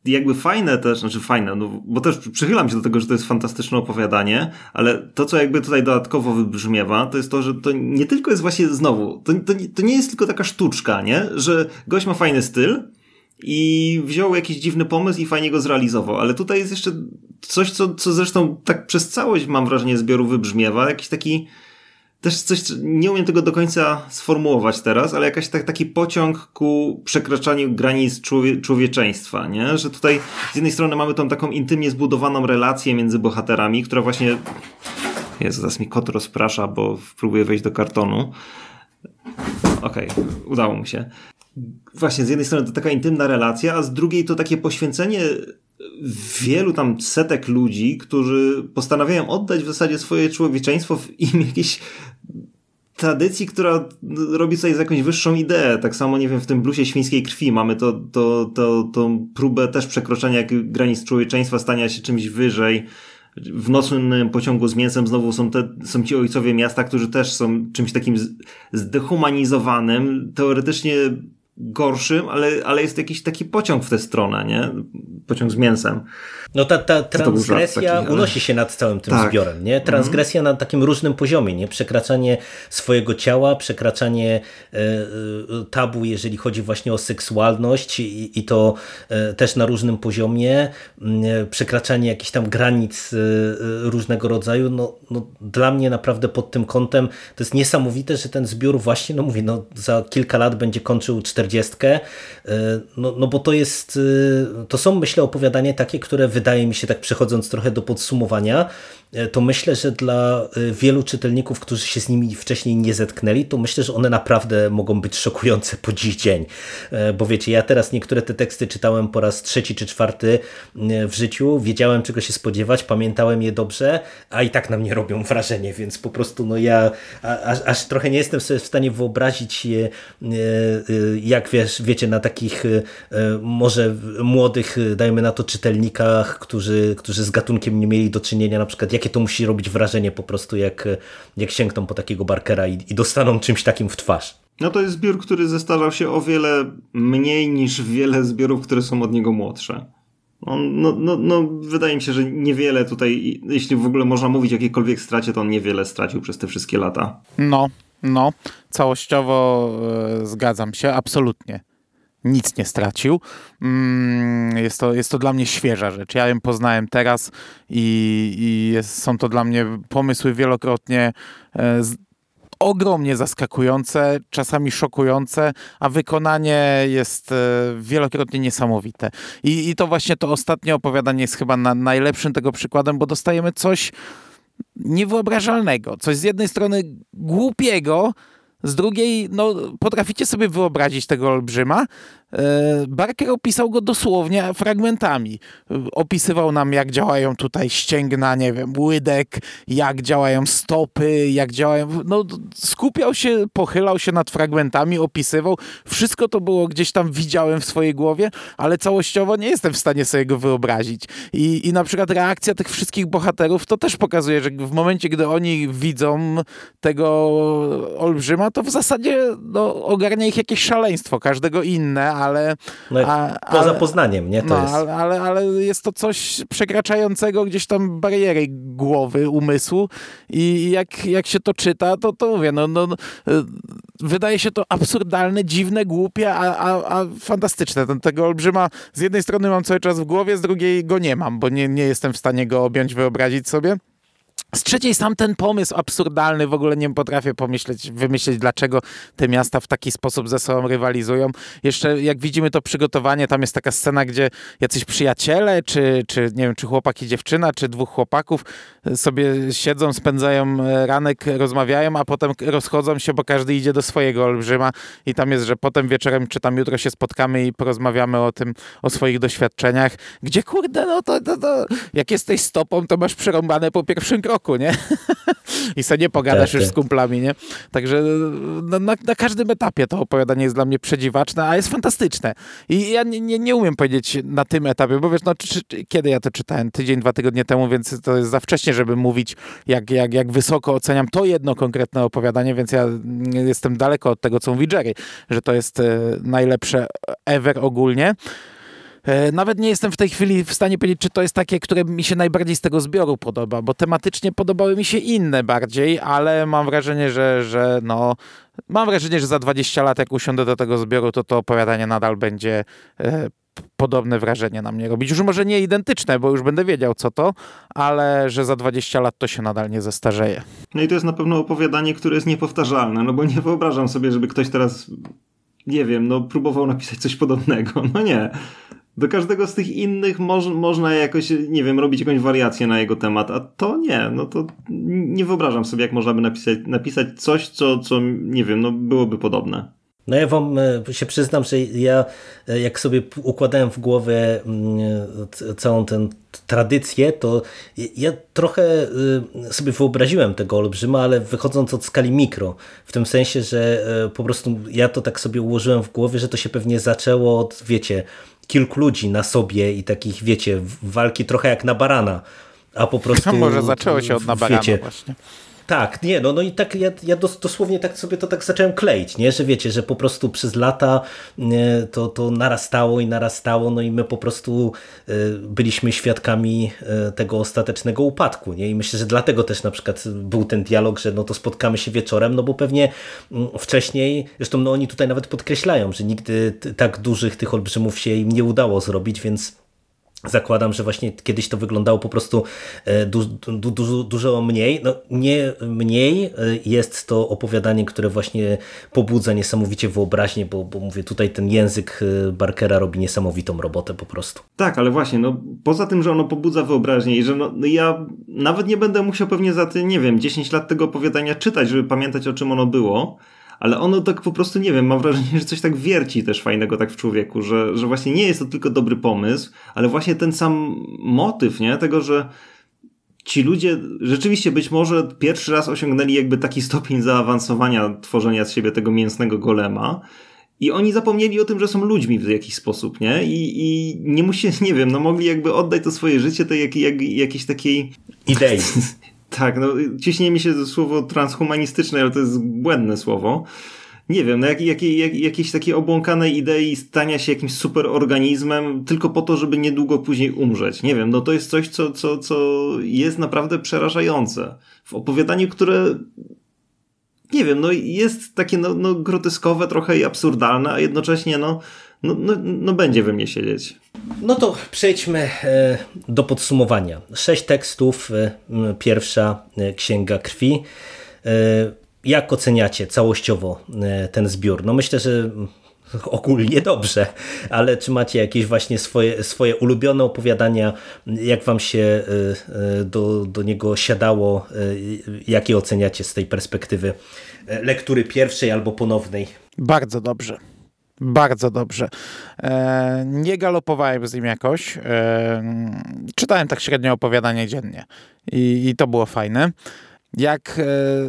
S3: jakby fajne też, znaczy fajne, no, bo też przychylam się do tego, że to jest fantastyczne opowiadanie, ale to, co jakby tutaj dodatkowo wybrzmiewa, to jest to, że to nie tylko jest właśnie znowu, to, to, to nie jest tylko taka sztuczka, nie? Że gość ma fajny styl, i wziął jakiś dziwny pomysł i fajnie go zrealizował. Ale tutaj jest jeszcze coś, co, co zresztą tak przez całość, mam wrażenie, zbioru wybrzmiewa. Jakiś taki, też coś, nie umiem tego do końca sformułować teraz, ale jakiś tak, taki pociąg ku przekraczaniu granic człowie, człowieczeństwa, nie? Że tutaj z jednej strony mamy tą taką intymnie zbudowaną relację między bohaterami, która właśnie, jest zaraz mi kot rozprasza, bo próbuję wejść do kartonu. Okej, okay, udało mu się właśnie z jednej strony to taka intymna relacja, a z drugiej to takie poświęcenie wielu tam setek ludzi, którzy postanawiają oddać w zasadzie swoje człowieczeństwo w imię jakiejś tradycji, która robi coś z jakąś wyższą ideę. Tak samo, nie wiem, w tym blusie świńskiej krwi mamy to, to, to, tą próbę też przekroczenia granic człowieczeństwa, stania się czymś wyżej. W nocnym pociągu z mięsem znowu są, te, są ci ojcowie miasta, którzy też są czymś takim zdehumanizowanym. Teoretycznie gorszym, ale, ale jest jakiś taki pociąg w tę stronę, nie? Pociąg z mięsem.
S1: No ta, ta transgresja taki, ale... unosi się nad całym tym tak. zbiorem, nie? Transgresja mm. na takim różnym poziomie, nie? Przekraczanie swojego ciała, przekraczanie e, e, tabu, jeżeli chodzi właśnie o seksualność i, i to e, też na różnym poziomie, przekraczanie jakichś tam granic różnego rodzaju, no, no dla mnie naprawdę pod tym kątem to jest niesamowite, że ten zbiór właśnie, no mówię, no za kilka lat będzie kończył 40, no, no bo to jest, to są myślę opowiadania takie, które wydaje mi się, tak przechodząc trochę do podsumowania, to myślę, że dla e, wielu czytelników, którzy się z nimi wcześniej nie zetknęli, to myślę, że one naprawdę mogą być szokujące po dziś dzień. E, bo wiecie, ja teraz niektóre te teksty czytałem po raz trzeci czy czwarty w życiu, wiedziałem czego się spodziewać, pamiętałem je dobrze, a i tak na mnie robią wrażenie, więc po prostu no ja aż, aż trochę nie jestem sobie w stanie wyobrazić jak wiesz, wiecie, na takich może młodych, dajmy na to czytelnikach, którzy, którzy z gatunkiem nie mieli do czynienia na przykład jakie to musi robić wrażenie po prostu, jak, jak sięgną po takiego Barkera i, i dostaną czymś takim w twarz.
S3: No to jest zbiór, który zestarzał się o wiele mniej niż wiele zbiorów, które są od niego młodsze. On, no, no, no, wydaje mi się, że niewiele tutaj, jeśli w ogóle można mówić o jakiejkolwiek stracie, to on niewiele stracił przez te wszystkie lata.
S2: No, no, całościowo e, zgadzam się, absolutnie nic nie stracił. Mm, jest to, jest to dla mnie świeża rzecz. Ja ją poznałem teraz i, i jest, są to dla mnie pomysły wielokrotnie e, z, ogromnie zaskakujące, czasami szokujące, a wykonanie jest e, wielokrotnie niesamowite. I, i to właśnie to ostatnie opowiadanie jest chyba na, najlepszym tego przykładem, bo dostajemy coś niewyobrażalnego, coś z jednej strony głupiego, z drugiej, no, potraficie sobie wyobrazić tego olbrzyma, Barker opisał go dosłownie fragmentami. Opisywał nam, jak działają tutaj ścięgna, nie wiem, łydek, jak działają stopy, jak działają. No, skupiał się, pochylał się nad fragmentami, opisywał. Wszystko to było gdzieś tam widziałem w swojej głowie, ale całościowo nie jestem w stanie sobie go wyobrazić. I, i na przykład reakcja tych wszystkich bohaterów to też pokazuje, że w momencie, gdy oni widzą tego olbrzyma, to w zasadzie no, ogarnia ich jakieś szaleństwo, każdego inne, ale...
S1: No, a, poza ale, Poznaniem, nie? To
S2: no,
S1: jest...
S2: ale, ale jest to coś przekraczającego gdzieś tam bariery głowy, umysłu i jak, jak się to czyta, to, to mówię, no, no, wydaje się to absurdalne, dziwne, głupie, a, a, a fantastyczne. Ten, tego olbrzyma z jednej strony mam cały czas w głowie, z drugiej go nie mam, bo nie, nie jestem w stanie go objąć, wyobrazić sobie. Z trzeciej sam ten pomysł absurdalny, w ogóle nie potrafię pomyśleć, wymyśleć, dlaczego te miasta w taki sposób ze sobą rywalizują. Jeszcze jak widzimy to przygotowanie, tam jest taka scena, gdzie jacyś przyjaciele, czy, czy nie wiem, czy chłopak i dziewczyna, czy dwóch chłopaków sobie siedzą, spędzają e, ranek, rozmawiają, a potem rozchodzą się, bo każdy idzie do swojego olbrzyma. I tam jest, że potem wieczorem, czy tam jutro się spotkamy i porozmawiamy o tym, o swoich doświadczeniach, gdzie kurde, no to, to, to jak jesteś stopą, to masz przerąbane po pierwszym kroku roku, nie? *laughs* I sobie nie pogadasz tak, już tak. z kumplami, nie? Także no, na, na, każdym etapie to opowiadanie jest dla mnie przedziwaczne, a jest fantastyczne. I ja nie, nie, nie umiem powiedzieć na tym etapie, bo wiesz, no, czy, czy, kiedy ja to czytałem? Tydzień, dwa tygodnie temu, więc to jest za wcześnie, żeby mówić, jak, jak, jak wysoko oceniam to jedno konkretne opowiadanie, więc ja jestem daleko od tego, co mówi Jerry, że to jest e, najlepsze ever ogólnie. E, nawet nie jestem w tej chwili w stanie powiedzieć, czy to jest takie, które mi się najbardziej z tego zbioru podoba, bo tematycznie podobały mi się inne bardziej, ale mam wrażenie, że, że no, mam wrażenie, że za 20 lat, jak usiądę do tego zbioru, to to opowiadanie nadal będzie e, podobne wrażenie na mnie robić. Już może nie identyczne, bo już będę wiedział co to, ale że za 20 lat to się nadal nie zestarzeje.
S3: No i to jest na pewno opowiadanie, które jest niepowtarzalne, no bo nie wyobrażam sobie, żeby ktoś teraz nie wiem, no próbował napisać coś podobnego. *laughs* No nie. Do każdego z tych innych moż, można jakoś, nie wiem, robić jakąś wariację na jego temat, a to nie, no to nie wyobrażam sobie, jak można by napisać, napisać coś, co, co, nie wiem, no byłoby podobne.
S1: No ja wam e, się przyznam, że ja e, jak sobie układałem w głowie całą tę tradycję, to ja trochę e, sobie wyobraziłem tego olbrzyma, ale wychodząc od skali mikro, w tym sensie, że po prostu ja to tak sobie ułożyłem w głowie, że to się pewnie zaczęło od, wiecie, kilku ludzi na sobie i takich, wiecie, walki trochę jak na barana, a po *laughs* prostu...
S2: Może zaczęło się od na barana wiecie, właśnie.
S1: Tak, nie, no, no i tak ja, ja dosłownie tak sobie to tak zacząłem kleić, nie? że wiecie, że po prostu przez lata to, to narastało i narastało, no i my po prostu y, byliśmy świadkami y, tego ostatecznego upadku, nie? I myślę, że dlatego też na przykład był ten dialog, że no to spotkamy się wieczorem, no bo pewnie y, wcześniej, zresztą no oni tutaj nawet podkreślają, że nigdy tak dużych tych olbrzymów się im nie udało zrobić, więc Zakładam, że właśnie kiedyś to wyglądało po prostu e, du, du, du, dużo mniej. No, nie mniej e, jest to opowiadanie, które właśnie pobudza niesamowicie wyobraźnię, bo, bo mówię, tutaj ten język e, Barkera robi niesamowitą robotę po prostu.
S3: Tak, ale właśnie, no poza tym, że ono pobudza wyobraźnię i że no, no ja nawet nie będę musiał pewnie za te, nie wiem, 10 lat tego opowiadania czytać, żeby pamiętać o czym ono było, ale ono tak po prostu, nie wiem, mam wrażenie, że coś tak wierci też fajnego tak w człowieku, że, że właśnie nie jest to tylko dobry pomysł, ale właśnie ten sam motyw, nie? Tego, że ci ludzie rzeczywiście być może pierwszy raz osiągnęli jakby taki stopień zaawansowania tworzenia z siebie tego mięsnego golema, i oni zapomnieli o tym, że są ludźmi w jakiś sposób, nie? I, i nie musi, *laughs* nie wiem, no mogli jakby oddać to swoje życie tej jak, jak, jakiejś takiej...
S1: Idei. *laughs*
S3: Tak, no ciśnie mi się słowo transhumanistyczne, ale to jest błędne słowo. Nie wiem, no jak, jak, jak, jakiejś takiej obłąkanej idei stania się jakimś superorganizmem tylko po to, żeby niedługo później umrzeć. Nie wiem, no to jest coś, co, co, co jest naprawdę przerażające. W opowiadaniu, które nie wiem, no jest takie no, no groteskowe trochę i absurdalne, a jednocześnie no, no, no, no będzie we mnie siedzieć.
S1: No to przejdźmy e, do podsumowania. Sześć tekstów, e, pierwsza e, Księga Krwi. Jak oceniacie całościowo ten zbiór? No myślę, że ogólnie dobrze, ale czy macie jakieś właśnie swoje, swoje ulubione opowiadania, jak wam się do, do niego siadało, jakie oceniacie z tej perspektywy lektury pierwszej albo ponownej?
S2: Bardzo dobrze. Bardzo dobrze. E, nie galopowałem z nim jakoś. E, czytałem tak średnio opowiadanie dziennie i, i to było fajne jak, e,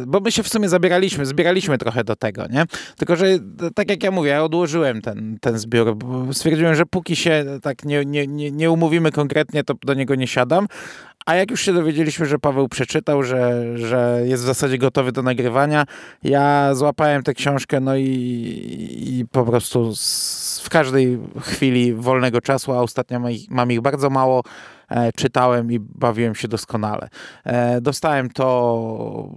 S2: bo my się w sumie zabieraliśmy, zbieraliśmy trochę do tego, nie? Tylko, że tak jak ja mówię, ja odłożyłem ten, ten zbiór, bo stwierdziłem, że póki się tak nie, nie, nie, nie umówimy konkretnie, to do niego nie siadam, a jak już się dowiedzieliśmy, że Paweł przeczytał, że, że jest w zasadzie gotowy do nagrywania, ja złapałem tę książkę, no i, i po prostu z, w każdej chwili wolnego czasu, a ostatnio mam ich, mam ich bardzo mało, e, czytałem i bawiłem się doskonale. E, dostałem to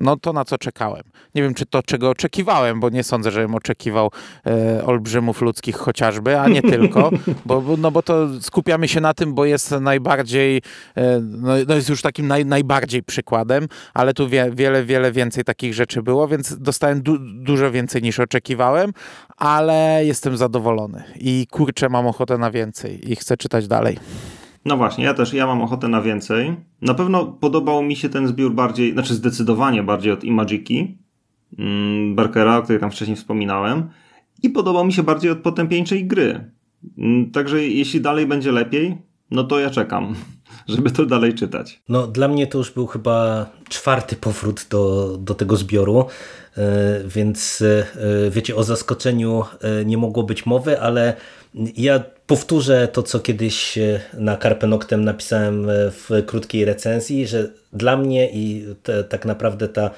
S2: no to na co czekałem. Nie wiem, czy to czego oczekiwałem, bo nie sądzę, żebym oczekiwał e, olbrzymów ludzkich chociażby, a nie tylko, bo- no bo to skupiamy się na tym, bo jest najbardziej, e, no, no jest już takim naj, najbardziej przykładem, ale tu wie, wiele, wiele więcej takich rzeczy było, więc dostałem du, dużo więcej niż oczekiwałem, ale jestem zadowolony i kurczę, mam ochotę na więcej i chcę czytać dalej.
S3: No właśnie, ja też, ja mam ochotę na więcej. Na pewno podobał mi się ten zbiór bardziej, znaczy zdecydowanie bardziej od Imagiki, mm, Barkera, o której tam wcześniej wspominałem. I podobał mi się bardziej od potępieńczej gry. Mm, Także jeśli dalej będzie lepiej, no to ja czekam, *laughs* żeby to dalej czytać.
S1: No, dla mnie to już był chyba czwarty powrót do, do tego zbioru, e, więc e, wiecie, o zaskoczeniu e, nie mogło być mowy, ale ja powtórzę to, co kiedyś e, na Carpe Noctem napisałem e, w krótkiej recenzji, że dla mnie i te, tak naprawdę ta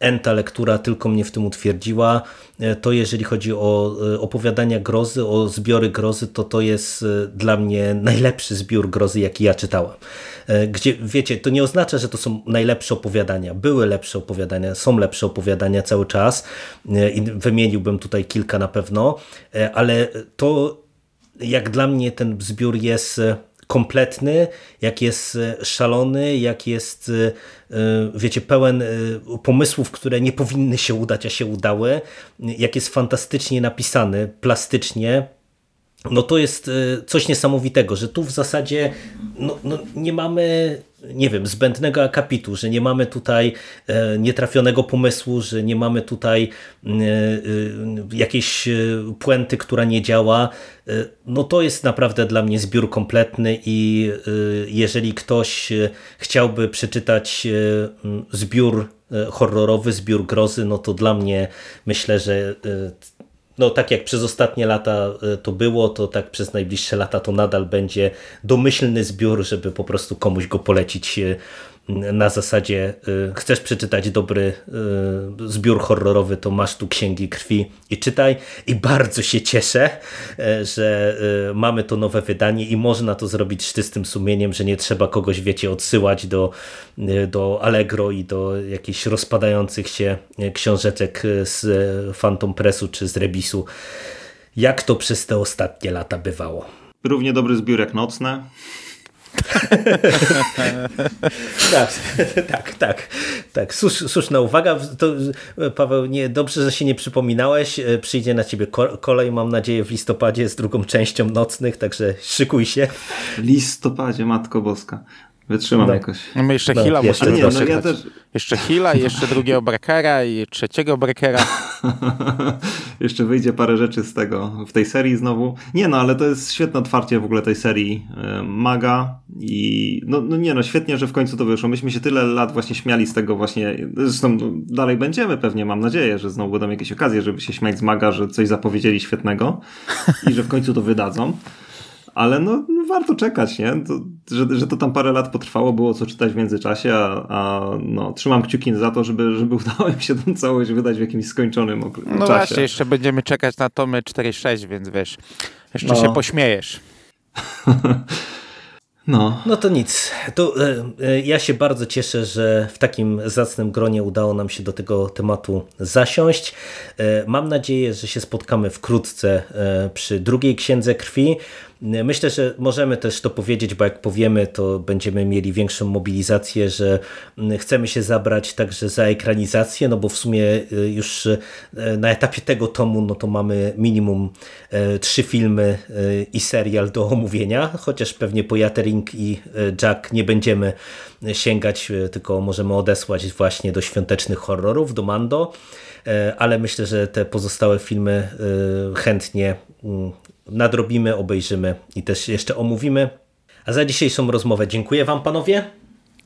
S1: Enta lektura tylko mnie w tym utwierdziła. E, To jeżeli chodzi o opowiadania grozy, o zbiory grozy, to to jest dla mnie najlepszy zbiór grozy, jaki ja czytałem. E, Gdzie, wiecie, to nie oznacza, że to są najlepsze opowiadania. Były lepsze opowiadania, są lepsze opowiadania cały czas i wymieniłbym tutaj kilka na pewno, ale to jak dla mnie ten zbiór jest e, kompletny, jak jest e, szalony, jak jest, e, wiecie, pełen pomysłów, które nie powinny się udać, a się udały, jak jest fantastycznie napisany, plastycznie, no to jest coś niesamowitego, że tu w zasadzie no, no nie mamy, nie wiem, zbędnego akapitu, że nie mamy tutaj e, nietrafionego pomysłu, że nie mamy tutaj e, e, jakiejś puenty, która nie działa. No to jest naprawdę dla mnie zbiór kompletny i jeżeli ktoś chciałby przeczytać zbiór horrorowy, zbiór grozy, no to dla mnie myślę, że no tak jak przez ostatnie lata e, to było, to tak przez najbliższe lata to nadal będzie domyślny zbiór, żeby po prostu komuś go polecić e, na zasadzie e, chcesz przeczytać dobry e, zbiór horrorowy, to masz tu księgi krwi i czytaj. I bardzo się cieszę, e, że mamy to nowe wydanie i można to zrobić z czystym sumieniem, że nie trzeba kogoś, wiecie, odsyłać do, do Allegro i do jakichś rozpadających się książeczek z Phantom Pressu czy z Rebisu, jak to przez te ostatnie lata bywało.
S3: Równie dobry zbiór jak nocne. *laughs*
S1: Tak, tak, tak, tak. Słusz, słuszna uwaga. To, Paweł, nie, dobrze, że się nie przypominałeś. E, Przyjdzie na ciebie ko- kolej, mam nadzieję, w listopadzie z drugą częścią nocnych, także szykuj się.
S3: W listopadzie, Matko Boska. Wytrzymam
S1: Tak.
S3: jakoś.
S2: No my jeszcze Hila
S1: jeszcze
S2: musimy
S3: nie, no ja też,
S2: Jeszcze Hila, jeszcze drugiego Breakera i trzeciego Breakera. *laughs*
S3: Jeszcze wyjdzie parę rzeczy z tego, w tej serii znowu. Nie no, ale to jest świetne otwarcie w ogóle tej serii e, Maga i no, no nie no, świetnie, że w końcu to wyszło. Myśmy się tyle lat właśnie śmiali z tego właśnie, zresztą dalej będziemy pewnie, mam nadzieję, że znowu będą jakieś okazje, żeby się śmiać z Maga, że coś zapowiedzieli świetnego i że w końcu to wydadzą. Ale no, no warto czekać, nie? To, że, że to tam parę lat potrwało, było co czytać w międzyczasie, a, a no, trzymam kciuki za to, żeby, żeby *laughs* udało im się tą całość wydać w jakimś skończonym okre-
S2: No
S3: czasie.
S2: właśnie, jeszcze będziemy czekać na tomy 4-6, więc wiesz, jeszcze
S3: No.
S2: się pośmiejesz. *laughs*
S3: No.
S1: No to nic. To, e, e, ja się bardzo cieszę, że w takim zacnym gronie udało nam się do tego tematu zasiąść. E, Mam nadzieję, że się spotkamy wkrótce przy drugiej księdze krwi. Myślę, że możemy też to powiedzieć, bo jak powiemy, to będziemy mieli większą mobilizację, że mm, chcemy się zabrać także za ekranizację, no bo w sumie e, już e, na etapie tego tomu, no to mamy minimum e, trzy filmy e, i serial do omówienia, chociaż pewnie po Yattering i Jack nie będziemy sięgać, tylko możemy odesłać właśnie do świątecznych horrorów, do Mando, e, ale myślę, że te pozostałe filmy chętnie mm, nadrobimy, obejrzymy i też jeszcze omówimy. A za dzisiejszą rozmowę dziękuję Wam panowie.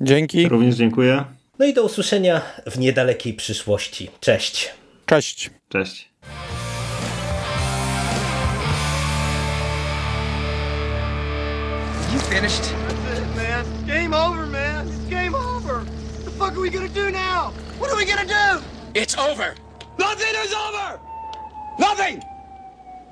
S2: Dzięki,
S3: Również dziękuję.
S1: No i do usłyszenia w niedalekiej przyszłości. Cześć.
S2: cześć.
S3: Cześć.
S4: You finished?
S5: That's it, man. Game over, man. It's game over. What the fuck are we gonna do now? What are we gonna do?
S4: It's over.
S5: Nothing is over! Nothing!